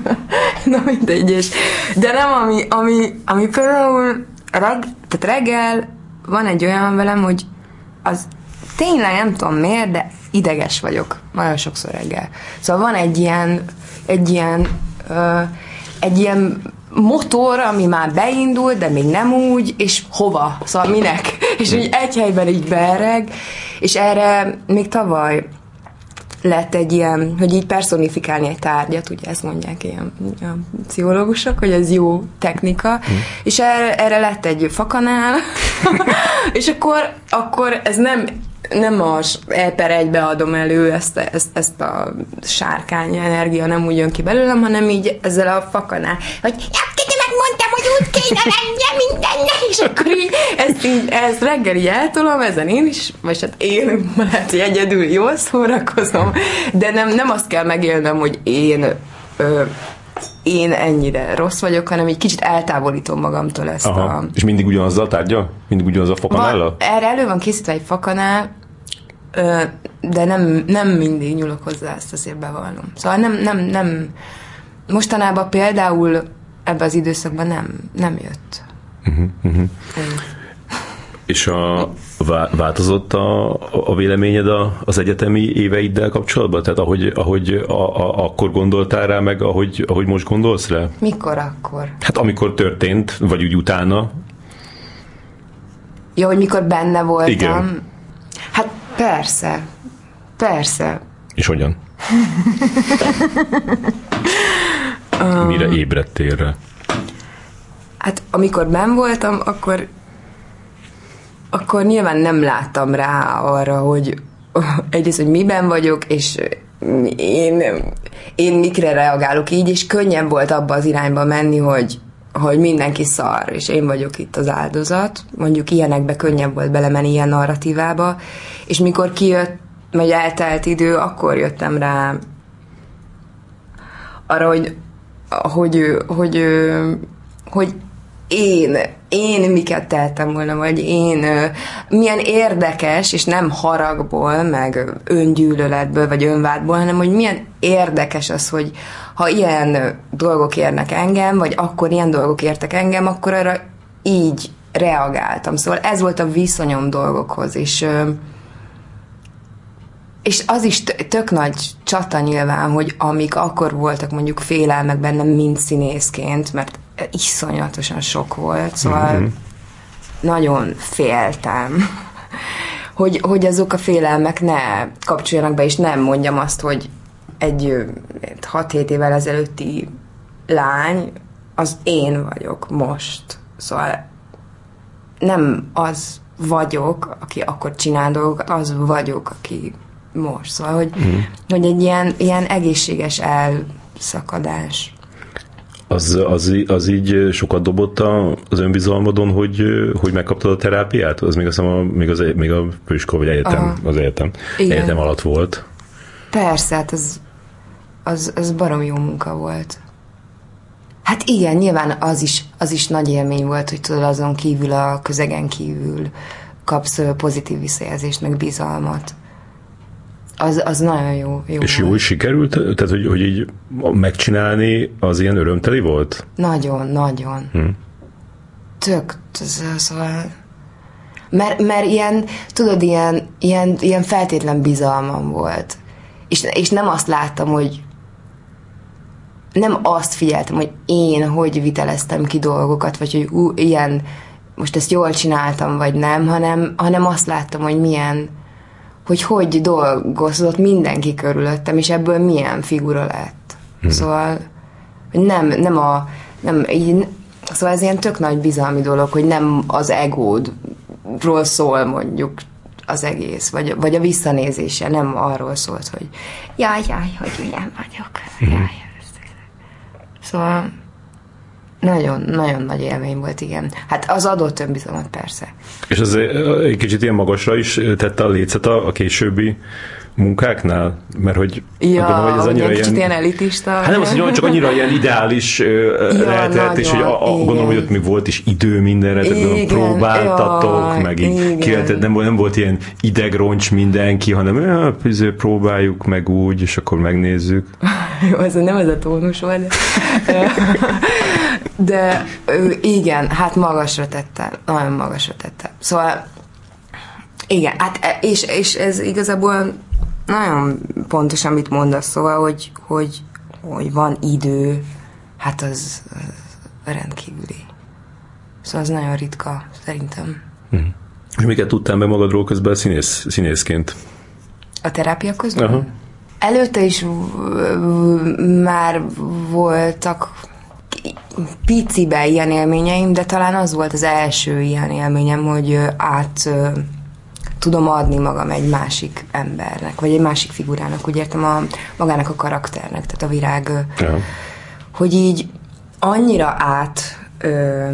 Speaker 2: <laughs> Na mindegy, és, de nem ami, ami, ami például reg, tehát reggel van egy olyan velem, hogy az tényleg nem tudom miért, de ideges vagyok nagyon sokszor reggel. Szóval van egy ilyen, egy ilyen, ö, egy ilyen motor, ami már beindul, de még nem úgy, és hova? Szóval minek? <laughs> És így egy helyben így bereg, és erre még tavaly lett egy ilyen, hogy így personifikálni egy tárgyat, ugye ezt mondják ilyen a pszichológusok, hogy ez jó technika, hmm. és erre, erre lett egy fakanál, <laughs> és akkor, akkor ez nem nem az e per egybe adom elő ezt, ezt, ezt a sárkány energia nem úgy jön ki belőlem, hanem így ezzel a fakanál, hogy megmondtam, hogy úgy kéne lennie mindennek, és akkor így ezt, így, ezt reggel így eltolom, ezen én is, vagy hát én lehet, hogy egyedül jól szórakozom, de nem, nem azt kell megélnem, hogy én ö, én ennyire rossz vagyok, hanem egy kicsit eltávolítom magamtól ezt Aha. a...
Speaker 1: És mindig ugyanaz a tárgya? Mindig ugyanaz a fakanállal?
Speaker 2: Erre elő van készítve egy fakanál, de nem, nem mindig nyúlok hozzá, ezt azért bevallom. Szóval nem, nem, nem... Mostanában például ebbe az időszakban nem, nem jött. Uh-huh, uh-huh.
Speaker 1: És a, változott a, a véleményed a, az egyetemi éveiddel kapcsolatban? Tehát ahogy, ahogy a, a, akkor gondoltál rá, meg ahogy, ahogy most gondolsz rá?
Speaker 2: Mikor akkor?
Speaker 1: Hát amikor történt, vagy úgy utána.
Speaker 2: Ja, hogy mikor benne voltam. Igen. Hát persze. Persze.
Speaker 1: És hogyan? <laughs> Mire ébredtél rá?
Speaker 2: Hát amikor ben voltam, akkor akkor nyilván nem láttam rá arra, hogy <laughs> egyrészt, hogy miben vagyok, és én, én mikre reagálok így, és könnyebb volt abba az irányba menni, hogy, hogy mindenki szar, és én vagyok itt az áldozat. Mondjuk ilyenekbe könnyebb volt belemenni ilyen narratívába, és mikor kijött, vagy eltelt idő, akkor jöttem rá arra, hogy hogy, hogy, hogy én, én miket tettem volna, vagy én milyen érdekes, és nem haragból, meg öngyűlöletből, vagy önvádból, hanem hogy milyen érdekes az, hogy ha ilyen dolgok érnek engem, vagy akkor ilyen dolgok értek engem, akkor arra így reagáltam. Szóval ez volt a viszonyom dolgokhoz, és és az is tök nagy csata nyilván, hogy amik akkor voltak mondjuk félelmek bennem, mint színészként, mert iszonyatosan sok volt, szóval mm-hmm. nagyon féltem, hogy, hogy azok a félelmek ne kapcsoljanak be, és nem mondjam azt, hogy egy 6-7 évvel ezelőtti lány, az én vagyok most. Szóval nem az vagyok, aki akkor csinál dolgokat, az vagyok, aki most. Szóval, hogy, mm. hogy egy ilyen, ilyen egészséges elszakadás.
Speaker 1: Az, az, az így sokat dobott az önbizalmadon, hogy, hogy megkaptad a terápiát? Az még, azt hiszem, a, még, az, még a főiskola vagy egyetem, Aha. az egyetem, Igen. egyetem alatt volt.
Speaker 2: Persze, hát az, az, az barom jó munka volt. Hát igen, nyilván az is, az is nagy élmény volt, hogy tudod azon kívül, a közegen kívül kapsz pozitív visszajelzést, meg bizalmat az, az nagyon jó. jó
Speaker 1: És jó is sikerült? Tehát, hogy, hogy így megcsinálni az ilyen örömteli volt?
Speaker 2: Nagyon, nagyon. Hm. tök, szóval... Mert, mert ilyen, tudod, ilyen, ilyen, ilyen feltétlen bizalmam volt. És, és nem azt láttam, hogy nem azt figyeltem, hogy én hogy viteleztem ki dolgokat, vagy hogy ú, ilyen, most ezt jól csináltam, vagy nem, hanem, hanem azt láttam, hogy milyen, hogy hogy dolgozott mindenki körülöttem, és ebből milyen figura lett. Hmm. Szóval nem, nem a, nem, így, szóval ez ilyen tök nagy bizalmi dolog, hogy nem az egódról szól mondjuk az egész, vagy, vagy a visszanézése, nem arról szólt, hogy jaj, jaj, hogy milyen vagyok. Hmm. Jaj. Szóval nagyon, nagyon nagy élmény volt, igen. Hát az adott önbizalmat persze.
Speaker 1: És az egy kicsit ilyen magasra is tette a lécet a, a későbbi munkáknál? Mert hogy
Speaker 2: ja, gondolom, hogy ez annyira ilyen... ilyen elitista.
Speaker 1: Hát nem az, hogy csak annyira ilyen ideális ja, lehetett, nagyon, és hogy a, a, gondolom, hogy ott még volt is idő mindenre, tehát próbáltatok, ja, meg így ki lehetett, nem, nem volt ilyen idegroncs mindenki, hanem ja, próbáljuk meg úgy, és akkor megnézzük. <laughs>
Speaker 2: Jó, ez nem ez a tónus volt, <laughs> de, de igen, hát magasra tette, nagyon magasra tette. Szóval igen, hát e, és, és ez igazából nagyon pontos, amit mondasz, szóval, hogy, hogy, hogy van idő, hát az, az rendkívüli. Szóval az nagyon ritka, szerintem.
Speaker 1: És miket tudtál be magadról közben színész, színészként?
Speaker 2: A terápia közben? Aha. Előtte is már voltak picibe ilyen élményeim, de talán az volt az első ilyen élményem, hogy át tudom adni magam egy másik embernek, vagy egy másik figurának, úgy értem a, magának a karakternek, tehát a virág, ja. hogy így annyira át ö,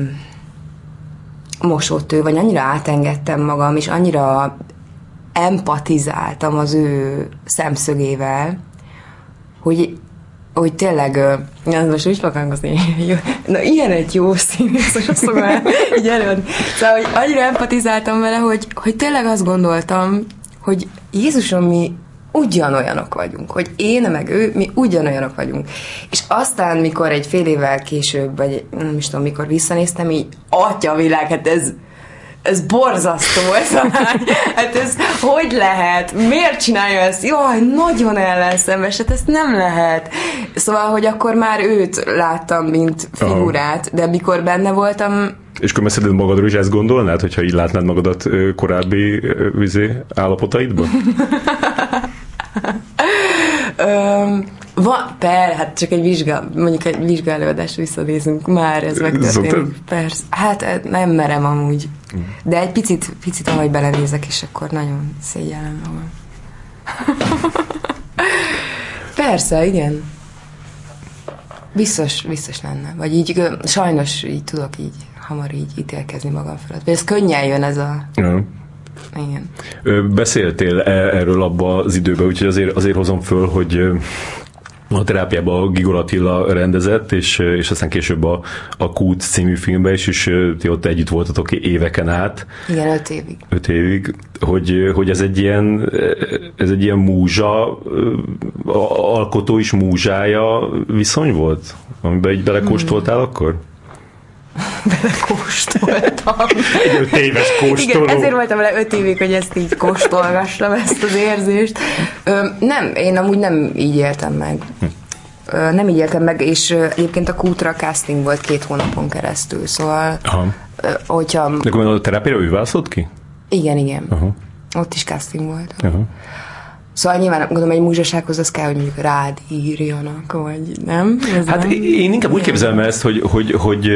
Speaker 2: mosott ő, vagy annyira átengedtem magam, és annyira empatizáltam az ő szemszögével, hogy hogy tényleg, ez most úgy fog hangozni, <laughs> na ilyen egy jó színész, el, <laughs> így előadni. Szóval, hogy annyira empatizáltam vele, hogy, hogy tényleg azt gondoltam, hogy Jézusom, mi ugyanolyanok vagyunk, hogy én meg ő, mi ugyanolyanok vagyunk. És aztán, mikor egy fél évvel később, vagy nem is tudom, mikor visszanéztem, így, atya világ, hát ez, ez borzasztó ez a lány. Hát ez hogy lehet? Miért csinálja ezt? Jaj, nagyon ellenszenves, hát ezt nem lehet. Szóval, hogy akkor már őt láttam, mint figurát, de mikor benne voltam,
Speaker 1: és akkor szerinted magadról is ezt gondolnád, hogyha így látnád magadat korábbi vizé állapotaidban? <laughs>
Speaker 2: Van, per, hát csak egy vizsga, mondjuk egy vizsgálódást visszanézünk, már ez megtörténik. Persze, hát eh, nem merem amúgy. De egy picit, picit ahogy belenézek, és akkor nagyon szégyellem magam. <laughs> Persze, igen. Biztos, biztos lenne. Vagy így, sajnos így tudok így hamar így ítélkezni magam felett. Ez könnyen jön ez a... Ja. Igen.
Speaker 1: Beszéltél e- erről abba az időben, úgyhogy azért, azért hozom föl, hogy a terápiában a Gigol Attila rendezett, és, és aztán később a, a Kút című filmben is, és ti ott együtt voltatok éveken át.
Speaker 2: Igen, öt évig.
Speaker 1: Öt évig, hogy, hogy ez egy ilyen, ez egy ilyen múzsa, alkotó is múzsája viszony volt, amiben így belekóstoltál hmm. akkor?
Speaker 2: Belekóstoltam.
Speaker 1: Egy öt éves kóstoló.
Speaker 2: Igen, ezért voltam vele öt évig, hogy ezt így kóstolgassam, ezt az érzést. Ö, nem, én amúgy nem így éltem meg. Ö, nem így éltem meg, és egyébként a kútra casting volt két hónapon keresztül, szóval Aha. Hogyha...
Speaker 1: De akkor a terápiára ő válaszolt ki?
Speaker 2: Igen, igen. Aha. Ott is casting volt. Aha. Szóval nyilván gondolom egy múzsasághoz az kell, hogy mondjuk rád írjanak, vagy nem?
Speaker 1: Ez hát nem? én inkább úgy képzelem ezt, hogy, hogy, hogy,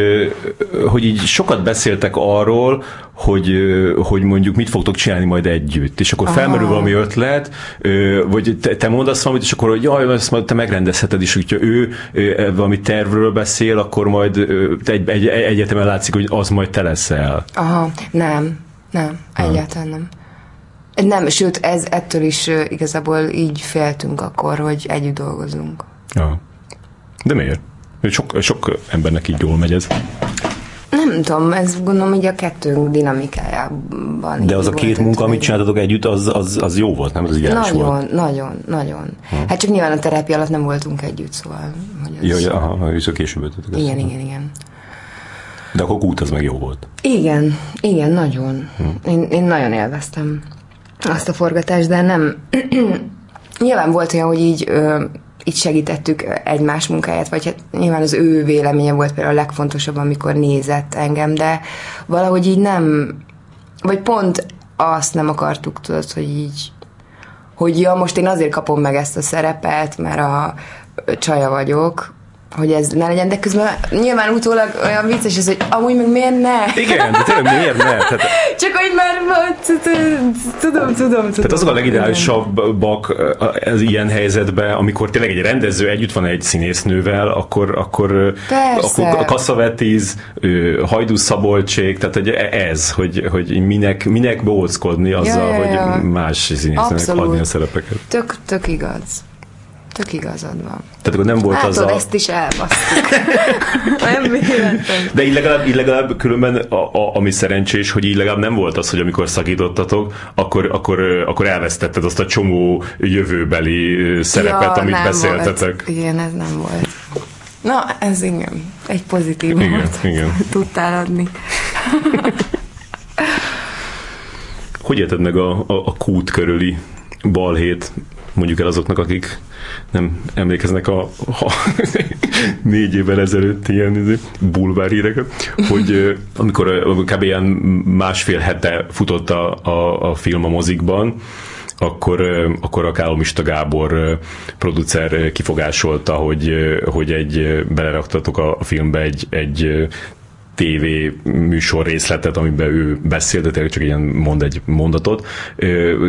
Speaker 1: hogy így sokat beszéltek arról, hogy, hogy mondjuk mit fogtok csinálni majd együtt, és akkor felmerül valami ötlet, vagy te, te mondasz valamit, és akkor hogy jaj, ezt majd te megrendezheted is, hogyha ő valami tervről beszél, akkor majd egy, egy, egyetemen látszik, hogy az majd te leszel.
Speaker 2: Aha, nem, nem, egyáltalán nem. Nem, sőt, ez ettől is igazából így féltünk akkor, hogy együtt dolgozunk.
Speaker 1: Ja. De miért? Sok, sok embernek így jól megy ez.
Speaker 2: Nem tudom, ez gondolom, hogy a kettőnk dinamikájában.
Speaker 1: De az a két munka, amit csináltatok együtt, az, az, az jó volt, nem? Az
Speaker 2: így nagyon, volt. nagyon, nagyon. Ha. Hát csak nyilván a terápia alatt nem voltunk együtt, szóval.
Speaker 1: Hogy az... Jó, ja, aha, később
Speaker 2: Igen, igen, igen.
Speaker 1: De akkor Kút az meg jó volt.
Speaker 2: Igen, igen, nagyon. Hm. Én, én nagyon élveztem azt a forgatást, de nem... <clears throat> Nyilván volt olyan, hogy így, ö, így segítettük egymás munkáját, vagy hát nyilván az ő véleménye volt például a legfontosabb, amikor nézett engem, de valahogy így nem... Vagy pont azt nem akartuk, tudod, hogy így hogy ja, most én azért kapom meg ezt a szerepet, mert a csaja vagyok, hogy ez ne legyen, de közben nyilván utólag olyan vicces ez, hogy amúgy meg miért ne?
Speaker 1: Igen, de tényleg miért ne? Tehát, <laughs>
Speaker 2: Csak hogy már tudom, tudom, tudom.
Speaker 1: Tehát azok a legideálisabbak az ilyen helyzetben, amikor tényleg egy rendező együtt van egy színésznővel, akkor, akkor,
Speaker 2: Persze.
Speaker 1: akkor Kasszavetíz, Hajdú Szabolcsék, tehát hogy ez, hogy, hogy minek, minek bóckodni azzal, ja, ja, ja. hogy más színésznőnek adni a szerepeket.
Speaker 2: Tök, tök igaz. Tök igazad van.
Speaker 1: Tehát akkor nem volt
Speaker 2: Látod,
Speaker 1: az a...
Speaker 2: ezt is elbasztuk. <laughs> nem véletlen.
Speaker 1: De így legalább, így legalább különben, a, a, ami szerencsés, hogy így legalább nem volt az, hogy amikor szakítottatok, akkor, akkor, akkor elvesztetted azt a csomó jövőbeli szerepet, ja, amit beszéltetek.
Speaker 2: Volt. Igen, ez nem volt. Na, ez igen, egy pozitív
Speaker 1: igen, volt. Igen. <laughs>
Speaker 2: Tudtál adni.
Speaker 1: hogy érted meg a, a, a kút körüli balhét, mondjuk el azoknak, akik nem emlékeznek a, a <laughs> négy évvel ezelőtt ilyen bulvár híreket, hogy amikor kb. ilyen másfél hete futott a, a, a film a mozikban, akkor, akkor a Kálomista Gábor producer kifogásolta, hogy, hogy egy beleraktatok a filmbe egy, egy TV műsor részletet, amiben ő beszél, de tényleg csak ilyen mond egy mondatot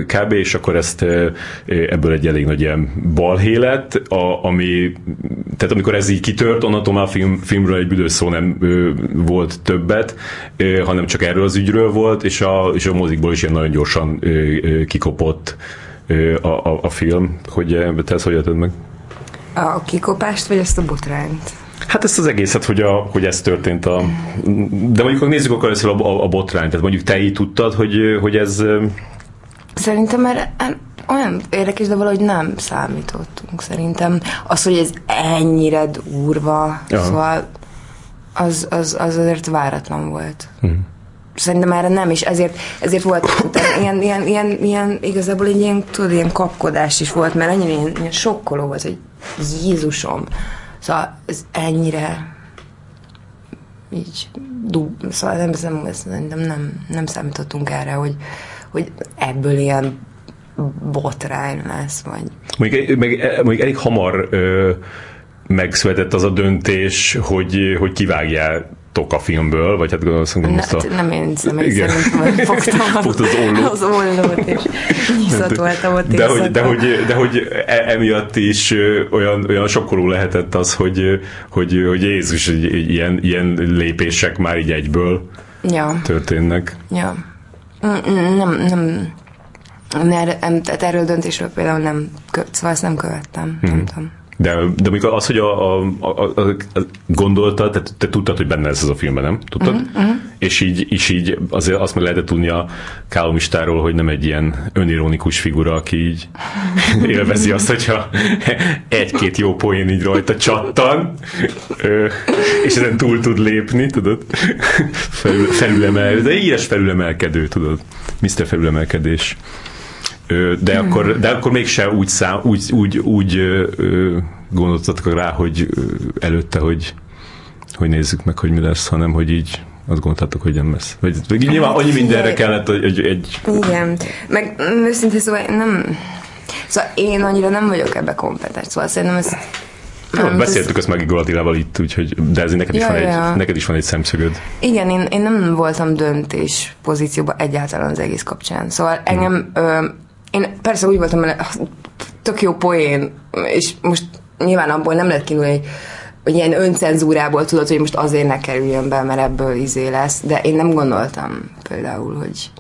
Speaker 1: kb. és akkor ezt ebből egy elég nagy ilyen balhé lett, a, ami, tehát amikor ez így kitört, onnantól már a film, filmről egy büdös szó nem volt többet, hanem csak erről az ügyről volt, és a, és a mozikból is ilyen nagyon gyorsan kikopott a, a, a film, hogy te ezt hogy meg?
Speaker 2: A kikopást, vagy ezt a botrányt?
Speaker 1: Hát ezt az egészet, hogy, a, hogy ez történt a... De mondjuk nézzük akkor először a, a, a botrányt, tehát mondjuk te így tudtad, hogy, hogy ez...
Speaker 2: Szerintem mert olyan érdekes, de valahogy nem számítottunk szerintem. Az, hogy ez ennyire durva, ja. szóval az, az, az azért váratlan volt. Hmm. Szerintem erre nem, és ezért, ezért volt ilyen, ilyen, ilyen, ilyen, igazából egy ilyen, tudod, ilyen kapkodás is volt, mert annyira ilyen, ilyen sokkoló volt, hogy Jézusom, Szóval ez ennyire így du, szóval nem, nem, nem, nem, nem számítottunk erre, hogy, hogy ebből ilyen botrány lesz, vagy...
Speaker 1: Mondjuk, meg, mondjuk elég hamar ö, megszületett az a döntés, hogy, hogy kivágják tok a filmből, vagy hát gondolom,
Speaker 2: most a... Nem én személy szerint fogtam <laughs>
Speaker 1: az, az ollót.
Speaker 2: az ollót, és nyiszatoltam ott
Speaker 1: de hogy, de, hogy, de hogy e, emiatt is olyan, olyan sokkoló lehetett az, hogy, hogy, hogy Jézus, ilyen, ilyen lépések már így egyből ja. történnek.
Speaker 2: Ja. Nem, nem, nem, tehát erről döntésről például nem, szóval ezt nem követtem, hmm. nem tudom.
Speaker 1: De, de amikor az, hogy a, a, a, a, a gondoltad, te, te tudtad, hogy benne lesz ez a filmben, nem? Tudtad? Uh-huh, uh-huh. És így, és így azért azt meg lehetett tudni a Kálomistáról, hogy nem egy ilyen önironikus figura, aki így <laughs> élvezi azt, hogyha egy-két jó poén így rajta csattan, és ezen túl tud lépni, tudod? Felül, felülemel, de íres felülemelkedő, tudod? Mr. Felülemelkedés de akkor, de akkor mégse úgy, szám, úgy, úgy, úgy gondoltatok rá, hogy előtte, hogy, hogy nézzük meg, hogy mi lesz, hanem hogy így azt gondoltátok, hogy nem lesz. Vagy, vagy hát, nyilván annyi mindenre kellett, hogy, hogy egy...
Speaker 2: Igen, meg őszintén szóval nem... Szóval én annyira nem vagyok ebbe kompetens, szóval szerintem ez
Speaker 1: nem, beszéltük ez... ezt meg Igor Attilával itt, úgyhogy, de ez neked, ja, is van ja. egy, neked is van egy szemszögöd.
Speaker 2: Igen, én, én nem voltam döntés pozícióban egyáltalán az egész kapcsán. Szóval engem hmm. ö, én persze úgy voltam, hogy tök jó poén, és most nyilván abból nem lehet kinulni, hogy, hogy ilyen öncenzúrából tudod, hogy most azért ne kerüljön be, mert ebből izé lesz, de én nem gondoltam például, hogy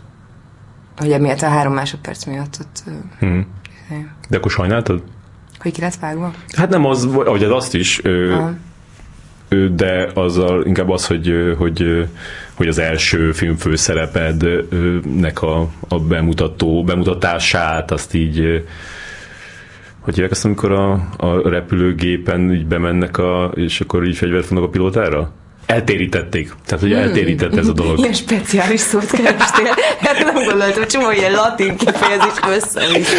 Speaker 2: hogy emiatt a három másodperc miatt ott... Hmm.
Speaker 1: De akkor sajnáltad?
Speaker 2: Hogy ki lett vágva?
Speaker 1: Hát nem az, vagy az azt is, Aha de azzal inkább az, hogy, hogy, hogy az első film főszerepednek a, a bemutató, bemutatását, azt így hogy hívják azt, amikor a, a repülőgépen így bemennek, a, és akkor így fegyvert fognak a pilótára? eltérítették. Tehát, hogy eltérített ez a dolog.
Speaker 2: Ilyen speciális szót kerestél. Hát nem gondoltam, hogy csomó ilyen latin kifejezés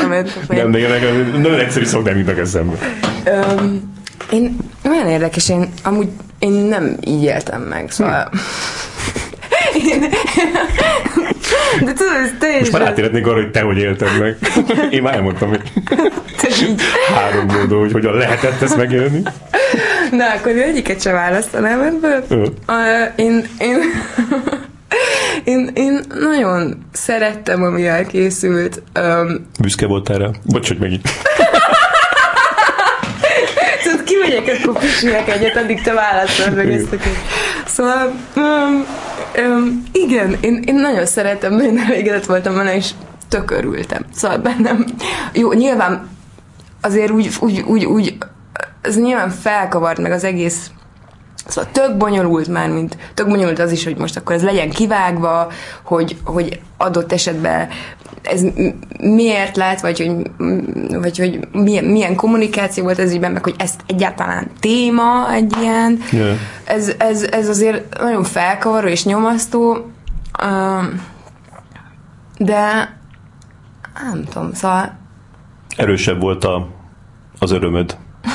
Speaker 2: fejem.
Speaker 1: Nem, de ilyenek, nagyon egyszerű szok nem jutnak eszembe.
Speaker 2: Öm, én olyan érdekes, én amúgy én nem így éltem meg, szóval... Én, de tudod, ez
Speaker 1: Most
Speaker 2: teljesen...
Speaker 1: már átérhetnék arra, hogy te hogy élted meg. Én már elmondtam, hogy három módon, hogy hogyan lehetett ezt megélni.
Speaker 2: Na, akkor én egyiket sem választanám ebből.
Speaker 1: Ö.
Speaker 2: Uh, én, én, én, én nagyon szerettem, ami elkészült. Um,
Speaker 1: Büszke voltál rá? Bocs, hogy megint.
Speaker 2: Tudod, kimegyek, akkor pisilek egyet, addig te válaszolod meg ezt a. Szóval, um, um, igen, én, én nagyon szeretem, nagyon elégedett voltam vele, és tök örültem. Szóval bennem, jó, nyilván azért úgy, úgy, úgy, úgy ez nyilván felkavart meg az egész Szóval tök bonyolult már, mint tök bonyolult az is, hogy most akkor ez legyen kivágva, hogy, hogy adott esetben ez miért lett, vagy hogy, vagy hogy milyen, milyen kommunikáció volt ez ügyben, meg hogy ezt egyáltalán téma egy ilyen.
Speaker 1: Ja.
Speaker 2: Ez, ez, ez azért nagyon felkavaró és nyomasztó, de nem tudom, szóval
Speaker 1: Erősebb volt a, az örömöd. <laughs>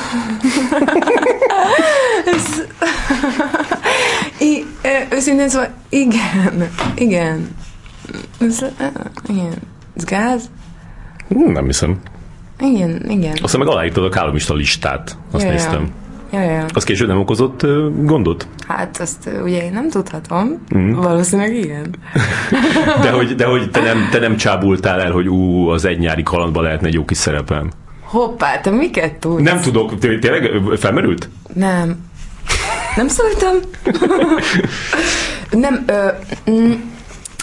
Speaker 2: I, ö, őszintén szóval igen, igen. Ez, ö, igen. Ez gáz?
Speaker 1: Hm, Nem hiszem.
Speaker 2: Igen, igen.
Speaker 1: Aztán meg aláírtad a kálomista listát. Azt
Speaker 2: Ja, ja.
Speaker 1: néztem.
Speaker 2: Ja, ja.
Speaker 1: Az később nem okozott gondot?
Speaker 2: Hát azt ugye én nem tudhatom. Mm. Valószínűleg igen. <laughs>
Speaker 1: De hogy, de hogy te, nem, te nem csábultál el, hogy ú, az egy nyári kalandban lehetne egy jó kis szerepem.
Speaker 2: Hoppá, te miket tudsz?
Speaker 1: Nem tudok, té- tényleg felmerült?
Speaker 2: Nem. Nem szóltam? nem, ö, mm,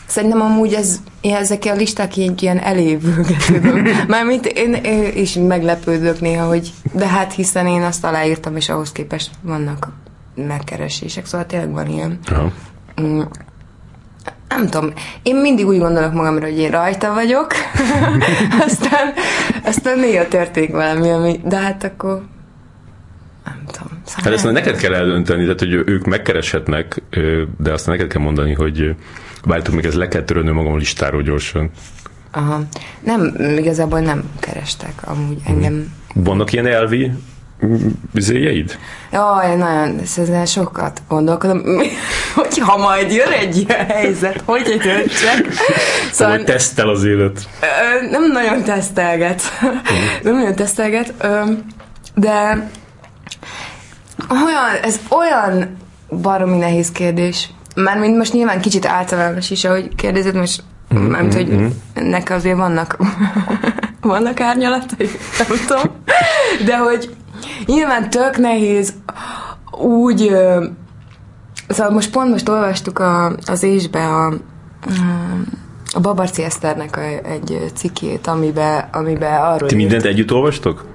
Speaker 2: szerintem amúgy ez, ezek a listák egy ilyen elévülgető dolog. Mármint én, én is meglepődök néha, hogy de hát hiszen én azt aláírtam, és ahhoz képest vannak megkeresések, szóval tényleg van ilyen.
Speaker 1: Aha.
Speaker 2: Mm, nem tudom, én mindig úgy gondolok magamra, hogy én rajta vagyok, <laughs> aztán, aztán néha történik valami, ami, de hát akkor nem tudom. Szóval
Speaker 1: Hát ezt neked kell eldönteni, tehát hogy ők megkereshetnek, de azt neked kell mondani, hogy várjátok meg, ez le kell törölnöm magam a listáról gyorsan.
Speaker 2: Aha. Nem, igazából nem kerestek amúgy engem.
Speaker 1: Vannak ilyen elvi mm, izéjeid?
Speaker 2: Jaj, nagyon, ez- ezen sokat gondolkodom, <laughs> hogyha majd jön egy ilyen helyzet, hogy egy döntsek.
Speaker 1: Szóval hogy tesztel az élet.
Speaker 2: Nem nagyon tesztelget. nem nagyon tesztelget, de olyan, ez olyan baromi nehéz kérdés. Mármint most nyilván kicsit általános is, ahogy kérdezed, most mármint, hogy ennek azért vannak <laughs> vannak árnyalatai, nem tudom. De hogy nyilván tök nehéz úgy Szóval most pont most olvastuk a, az ésbe a, a Babarci Eszternek a, egy cikkét, amiben, amiben arról
Speaker 1: Ti
Speaker 2: írt-
Speaker 1: mindent együtt olvastok?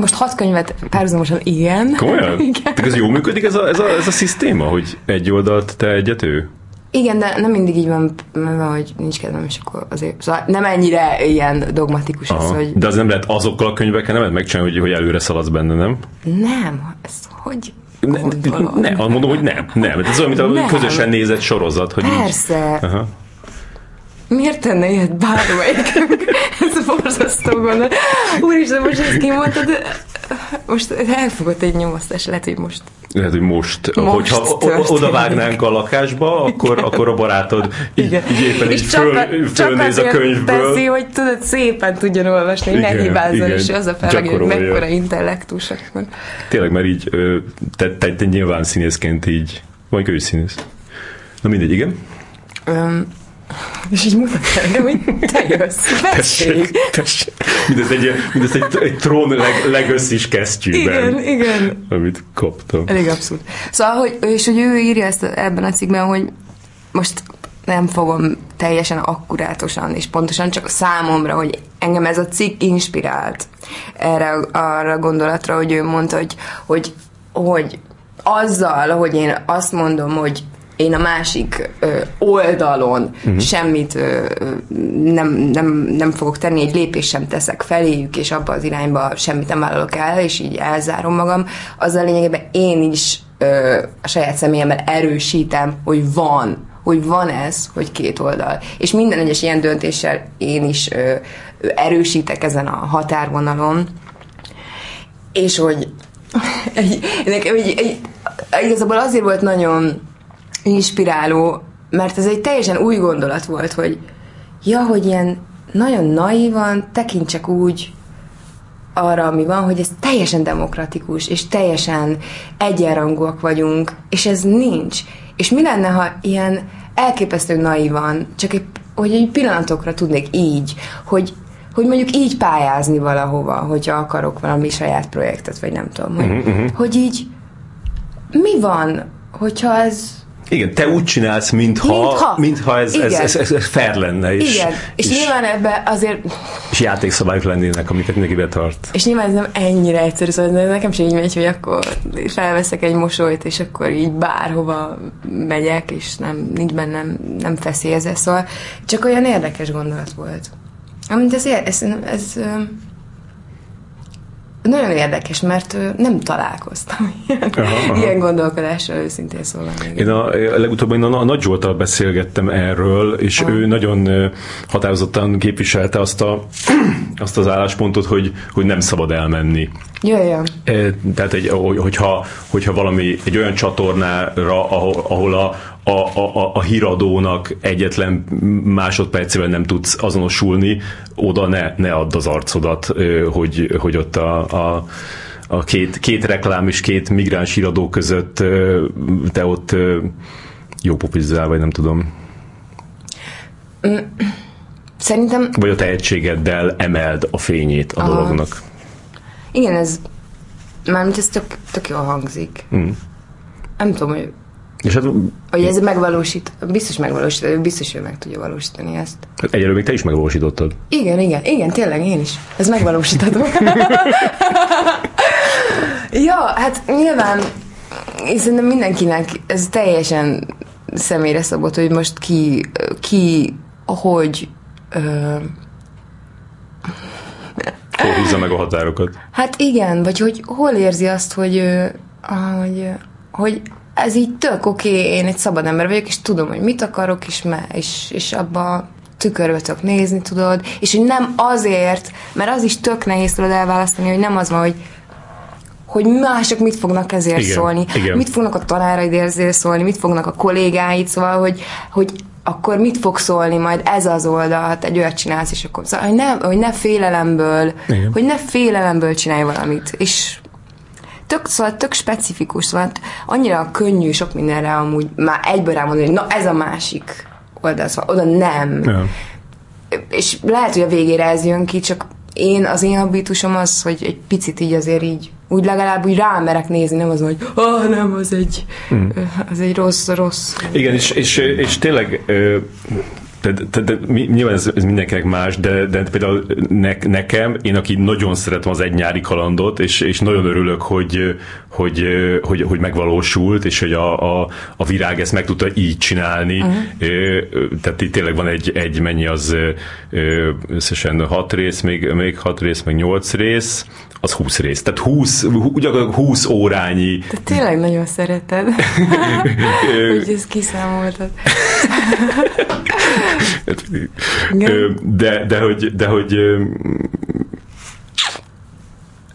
Speaker 2: Most hat könyvet párhuzamosan igen.
Speaker 1: Komolyan? <laughs>
Speaker 2: igen.
Speaker 1: Tehát ez jól működik ez a, ez, a, ez a szisztéma, hogy egy oldalt te egyet ő?
Speaker 2: Igen, de nem mindig így van, mert hogy nincs kedvem, és akkor azért, szóval nem ennyire ilyen dogmatikus
Speaker 1: Aha.
Speaker 2: hogy
Speaker 1: De az nem lehet azokkal a könyvekkel, nem lehet megcsinálni, hogy, hogy előre szaladsz benne, nem?
Speaker 2: nem, ez hogy
Speaker 1: Ne,
Speaker 2: gondolod?
Speaker 1: ne, azt mondom, hogy nem. Nem, ez olyan, mint a
Speaker 2: Nem.
Speaker 1: közösen nézett sorozat, hogy így...
Speaker 2: Persze.
Speaker 1: Aha.
Speaker 2: Miért tenne ilyet bármelyikünk? <laughs> Ez borzasztó gondolat. Úristen, most ezt kimondtad, most elfogott egy nyomasztás, lehet, hogy most
Speaker 1: Lehet, hogy most,
Speaker 2: Most
Speaker 1: hogyha
Speaker 2: történik.
Speaker 1: oda vágnánk a lakásba, akkor, akkor a barátod így,
Speaker 2: Igen.
Speaker 1: így éppen így
Speaker 2: És csak,
Speaker 1: föl,
Speaker 2: a- csak
Speaker 1: fölnéz a könyvből.
Speaker 2: teszi, hogy tudod, szépen tudjon olvasni, hogy ne
Speaker 1: Igen,
Speaker 2: hibázzon,
Speaker 1: igen.
Speaker 2: és az a fel, hogy mekkora intellektus. akkor.
Speaker 1: Tényleg, mert így te, te, te nyilván színészként így, vagy ő is színész. Na mindegy, igen.
Speaker 2: Öm, és így mutat engem, hogy te jössz.
Speaker 1: Tessék, tessék. Mindez egy, mindez egy, egy trón leg, legösszis kesztyűben,
Speaker 2: Igen, igen.
Speaker 1: amit kaptam.
Speaker 2: Elég abszurd. Szóval, hogy, és hogy ő írja ezt ebben a cikkben, hogy most nem fogom teljesen akkurátosan és pontosan, csak számomra, hogy engem ez a cikk inspirált erre arra a gondolatra, hogy ő mondta, hogy, hogy, hogy azzal, hogy én azt mondom, hogy én a másik ö, oldalon uh-huh. semmit ö, nem, nem, nem fogok tenni, egy lépést sem teszek feléjük, és abba az irányba semmit nem vállalok el, és így elzárom magam, azzal lényegében én is ö, a saját személyemmel erősítem, hogy van, hogy van ez, hogy két oldal. És minden egyes ilyen döntéssel én is ö, erősítek ezen a határvonalon, és hogy <laughs> egy, nekem egy, egy, igazából azért volt nagyon inspiráló, mert ez egy teljesen új gondolat volt, hogy ja, hogy ilyen nagyon naívan tekintsek úgy arra, ami van, hogy ez teljesen demokratikus, és teljesen egyenrangúak vagyunk, és ez nincs. És mi lenne, ha ilyen elképesztő naívan, csak egy, hogy egy pillanatokra tudnék így, hogy, hogy mondjuk így pályázni valahova, hogyha akarok valami saját projektet, vagy nem tudom, hogy, uh-huh. hogy így mi van, hogyha ez
Speaker 1: igen, te úgy csinálsz, mintha, mintha, mintha ez, ez, ez, ez, ez fair lenne.
Speaker 2: És, Igen, és, és nyilván ebbe azért...
Speaker 1: És játékszabályok lennének, amiket mindenki betart.
Speaker 2: És nyilván ez nem ennyire egyszerű, szóval nekem sem így megy, hogy akkor felveszek egy mosolyt, és akkor így bárhova megyek, és nem, nincs bennem, nem feszélyezze, szóval csak olyan érdekes gondolat volt. Amint ez, ez, ez, ez nagyon érdekes, mert nem találkoztam <laughs> ilyen, aha, aha. ilyen gondolkodással őszintén szólva.
Speaker 1: Még. Én a, legutóbb én a, a Nagy Zsoltal beszélgettem erről, és aha. ő nagyon határozottan képviselte azt, a, <clears throat> azt az álláspontot, hogy, hogy nem szabad elmenni.
Speaker 2: Ja.
Speaker 1: Tehát, egy, hogyha, hogyha valami egy olyan csatornára, ahol, ahol a, a, a, a híradónak egyetlen másodpercével nem tudsz azonosulni, oda ne, ne add az arcodat, hogy, hogy ott a, a, a két, két reklám és két migráns híradó között te ott jó popizzál, vagy nem tudom.
Speaker 2: Mm, szerintem...
Speaker 1: Vagy a tehetségeddel emeld a fényét a Aha. dolognak.
Speaker 2: Igen, ez mármint ez tök, tök jól hangzik. Mm. Nem tudom, hogy és hát, hogy ez megvalósít, biztos megvalósít, biztos, hogy meg tudja valósítani ezt.
Speaker 1: Hát egyelőre még te is megvalósítottad.
Speaker 2: Igen, igen, igen, tényleg én is. Ez megvalósítható. <laughs> ja, hát nyilván én szerintem mindenkinek ez teljesen személyre szabott, hogy most ki, ki hogy ö,
Speaker 1: Hol húzza meg a határokat?
Speaker 2: Hát igen, vagy hogy hol érzi azt, hogy, hogy, hogy ez így tök oké, okay, én egy szabad ember vagyok, és tudom, hogy mit akarok, és, me, és, és abba tükörbe nézni, tudod, és hogy nem azért, mert az is tök nehéz tudod elválasztani, hogy nem az van, hogy hogy mások mit fognak ezért igen, szólni, igen. mit fognak a tanáraid ezért szólni, mit fognak a kollégáid, szóval, hogy, hogy akkor mit fog szólni majd ez az oldal, hát egy olyat csinálsz, és akkor szóval, hogy ne, hogy ne félelemből, igen. hogy ne félelemből csinálj valamit, és tök, szóval tök specifikus, szóval annyira könnyű sok mindenre amúgy már egyből rámondani, hogy na ez a másik oldal, szóval oda nem. Ja. És lehet, hogy a végére ez jön ki, csak én, az én habitusom az, hogy egy picit így azért így, úgy legalább úgy rámerek nézni, nem az, hogy ah, nem, az egy, mm. az egy rossz, rossz.
Speaker 1: Igen, és, és, és tényleg de, de, de, nyilván ez, ez mindenkinek más, de, de például ne, nekem, én aki nagyon szeretem az egy nyári kalandot, és, és nagyon örülök, hogy, hogy, hogy, hogy megvalósult, és hogy a, a, a virág ezt meg tudta így csinálni. Uh-huh. Tehát itt tényleg van egy, egy mennyi az összesen hat rész, még, még hat rész, meg nyolc rész, az 20 rész. Tehát 20, ugyanakkor 20 órányi.
Speaker 2: Te tényleg nagyon szereted, <laughs> hogy ezt kiszámoltad.
Speaker 1: de, de, hogy, de hogy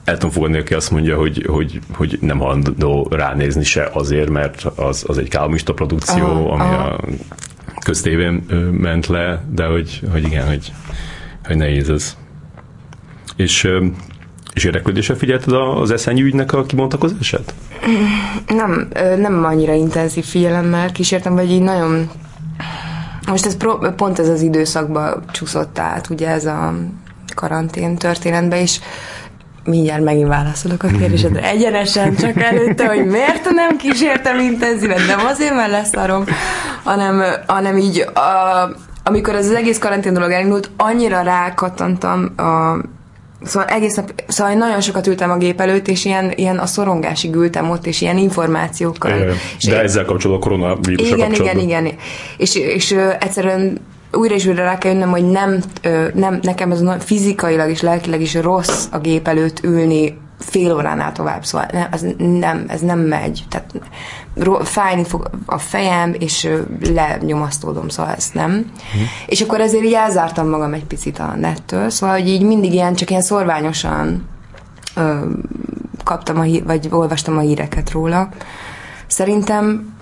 Speaker 1: el tudom fogadni, aki azt mondja, hogy, hogy, hogy nem hajlandó ránézni se azért, mert az, az egy kálmista produkció, aha, ami aha. a köztévén ment le, de hogy, hogy igen, hogy, hogy nehéz ez. És és érdeklődéssel figyelted az eszenyi ügynek a kibontakozását?
Speaker 2: Nem, nem annyira intenzív figyelemmel kísértem, vagy így nagyon... Most ez pro, pont ez az időszakban csúszott át, ugye ez a karantén történetbe, és mindjárt megint válaszolok a kérdésedre. <laughs> Egyenesen, csak előtte, hogy miért nem kísértem intenzíven, nem azért, mert leszarom, hanem, hanem így a, amikor ez az egész karantén dolog elindult, annyira rákattantam a Szóval egész nap, szóval nagyon sokat ültem a gép előtt, és ilyen, ilyen a szorongásig ültem ott, és ilyen információkkal.
Speaker 1: É,
Speaker 2: és
Speaker 1: de én, ezzel kapcsolatban, a koronavírusra
Speaker 2: Igen, igen, igen. És, és egyszerűen újra és újra rá kell jönnöm, hogy nem, nem, nekem ez fizikailag és lelkileg is rossz a gép előtt ülni fél óránál tovább, szóval nem, ez nem, ez nem megy. Tehát fájni fog a fejem, és lenyomasztódom, szóval ezt nem. Mm. És akkor ezért így elzártam magam egy picit a nettől, szóval hogy így mindig ilyen, csak ilyen szorványosan ö, kaptam, a hí- vagy olvastam a híreket róla. Szerintem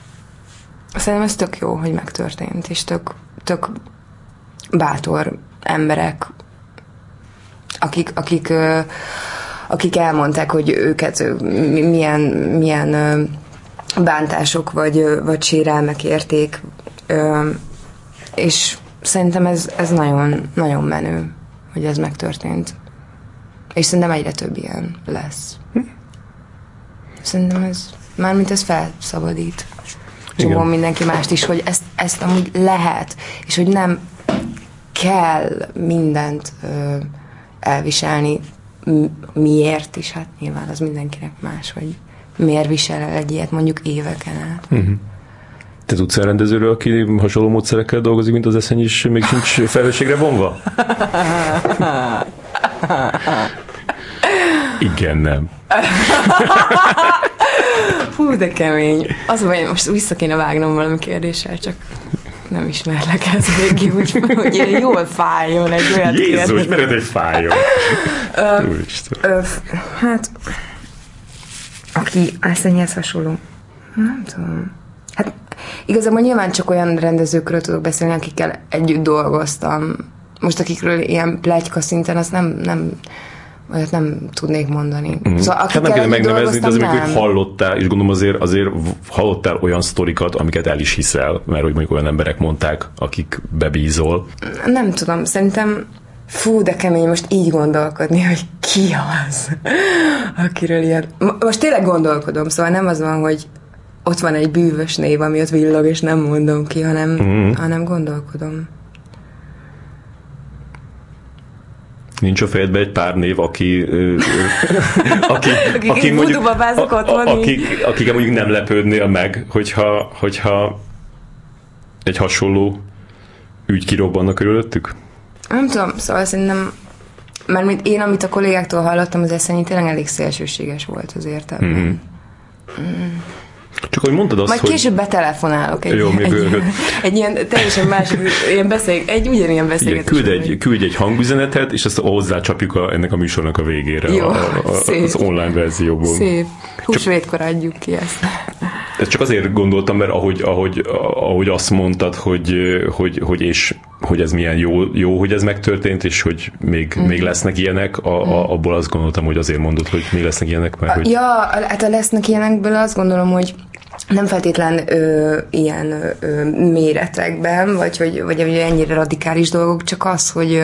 Speaker 2: szerintem ez tök jó, hogy megtörtént, és tök, tök bátor emberek, akik, akik, ö, akik elmondták, hogy őket ö, mi- milyen, milyen ö, bántások vagy, vagy sérelmek érték, Ö, és szerintem ez, ez nagyon, nagyon menő, hogy ez megtörtént. És szerintem egyre több ilyen lesz. Szerintem ez, mármint ez felszabadít. Csomó mindenki mást is, hogy ezt, ezt amúgy lehet, és hogy nem kell mindent ö, elviselni. Miért is? Hát nyilván az mindenkinek más, hogy miért visel el egy ilyet mondjuk éveken át.
Speaker 1: Te tudsz olyan rendezőről, aki hasonló módszerekkel dolgozik, mint az eszeny is, még sincs felelősségre vonva? Igen, nem.
Speaker 2: Hú, de kemény. Az baj, most vissza kéne vágnom valami kérdéssel, csak nem ismerlek ez végig, úgy, hogy ilyen jól fájjon egy olyan
Speaker 1: Jézus, egy fájó? Úristen.
Speaker 2: Ö, hát, aki eszényhez hasonló. Nem tudom. Hát igazából nyilván csak olyan rendezőkről tudok beszélni, akikkel együtt dolgoztam. Most akikről ilyen plegyka szinten, azt nem, nem olyat nem tudnék mondani. Mm. Szóval
Speaker 1: Hát nem
Speaker 2: együtt
Speaker 1: megnevezni, de
Speaker 2: nem.
Speaker 1: hogy hallottál, és gondolom azért, azért hallottál olyan sztorikat, amiket el is hiszel, mert hogy mondjuk olyan emberek mondták, akik bebízol.
Speaker 2: Nem tudom, szerintem fú, de kemény most így gondolkodni, hogy ki az, akiről ilyen... Mo- Most tényleg gondolkodom, szóval nem az van, hogy ott van egy bűvös név, ami ott villog, és nem mondom ki, hanem, mm. hanem gondolkodom.
Speaker 1: Nincs a fejedben egy pár név, aki, ö, ö, <laughs> aki,
Speaker 2: Akik így vudubabázok
Speaker 1: a- a- akik, akik mondjuk nem lepődnél meg, hogyha, hogyha egy hasonló ügy kirobbanna körülöttük?
Speaker 2: Nem tudom, szóval szerintem mert mint én, amit a kollégáktól hallottam, az eszenyi tényleg elég szélsőséges volt az értelme. Mm.
Speaker 1: Csak hogy mondtad azt,
Speaker 2: Majd
Speaker 1: hogy...
Speaker 2: később betelefonálok egy,
Speaker 1: Jó,
Speaker 2: egy, egy, ilyen teljesen másik, ilyen beszél, egy ugyanilyen beszélgetés.
Speaker 1: küld, egy, küldj egy hangüzenetet, és azt hozzácsapjuk a, ennek a műsornak a végére
Speaker 2: Jó,
Speaker 1: a, a,
Speaker 2: szép.
Speaker 1: az online verzióból.
Speaker 2: Szép. Húsvétkor adjuk ki ezt.
Speaker 1: Ezt csak azért gondoltam, mert ahogy, ahogy, ahogy azt mondtad, hogy, hogy, hogy, és, hogy ez milyen jó, jó, hogy ez megtörtént, és hogy még, mm. még lesznek ilyenek, a, a, abból azt gondoltam, hogy azért mondod, hogy még lesznek ilyenek, mert hogy...
Speaker 2: Ja, hát a lesznek ilyenekből azt gondolom, hogy nem feltétlen ö, ilyen ö, méretekben, vagy hogy, vagy hogy ennyire radikális dolgok, csak az, hogy,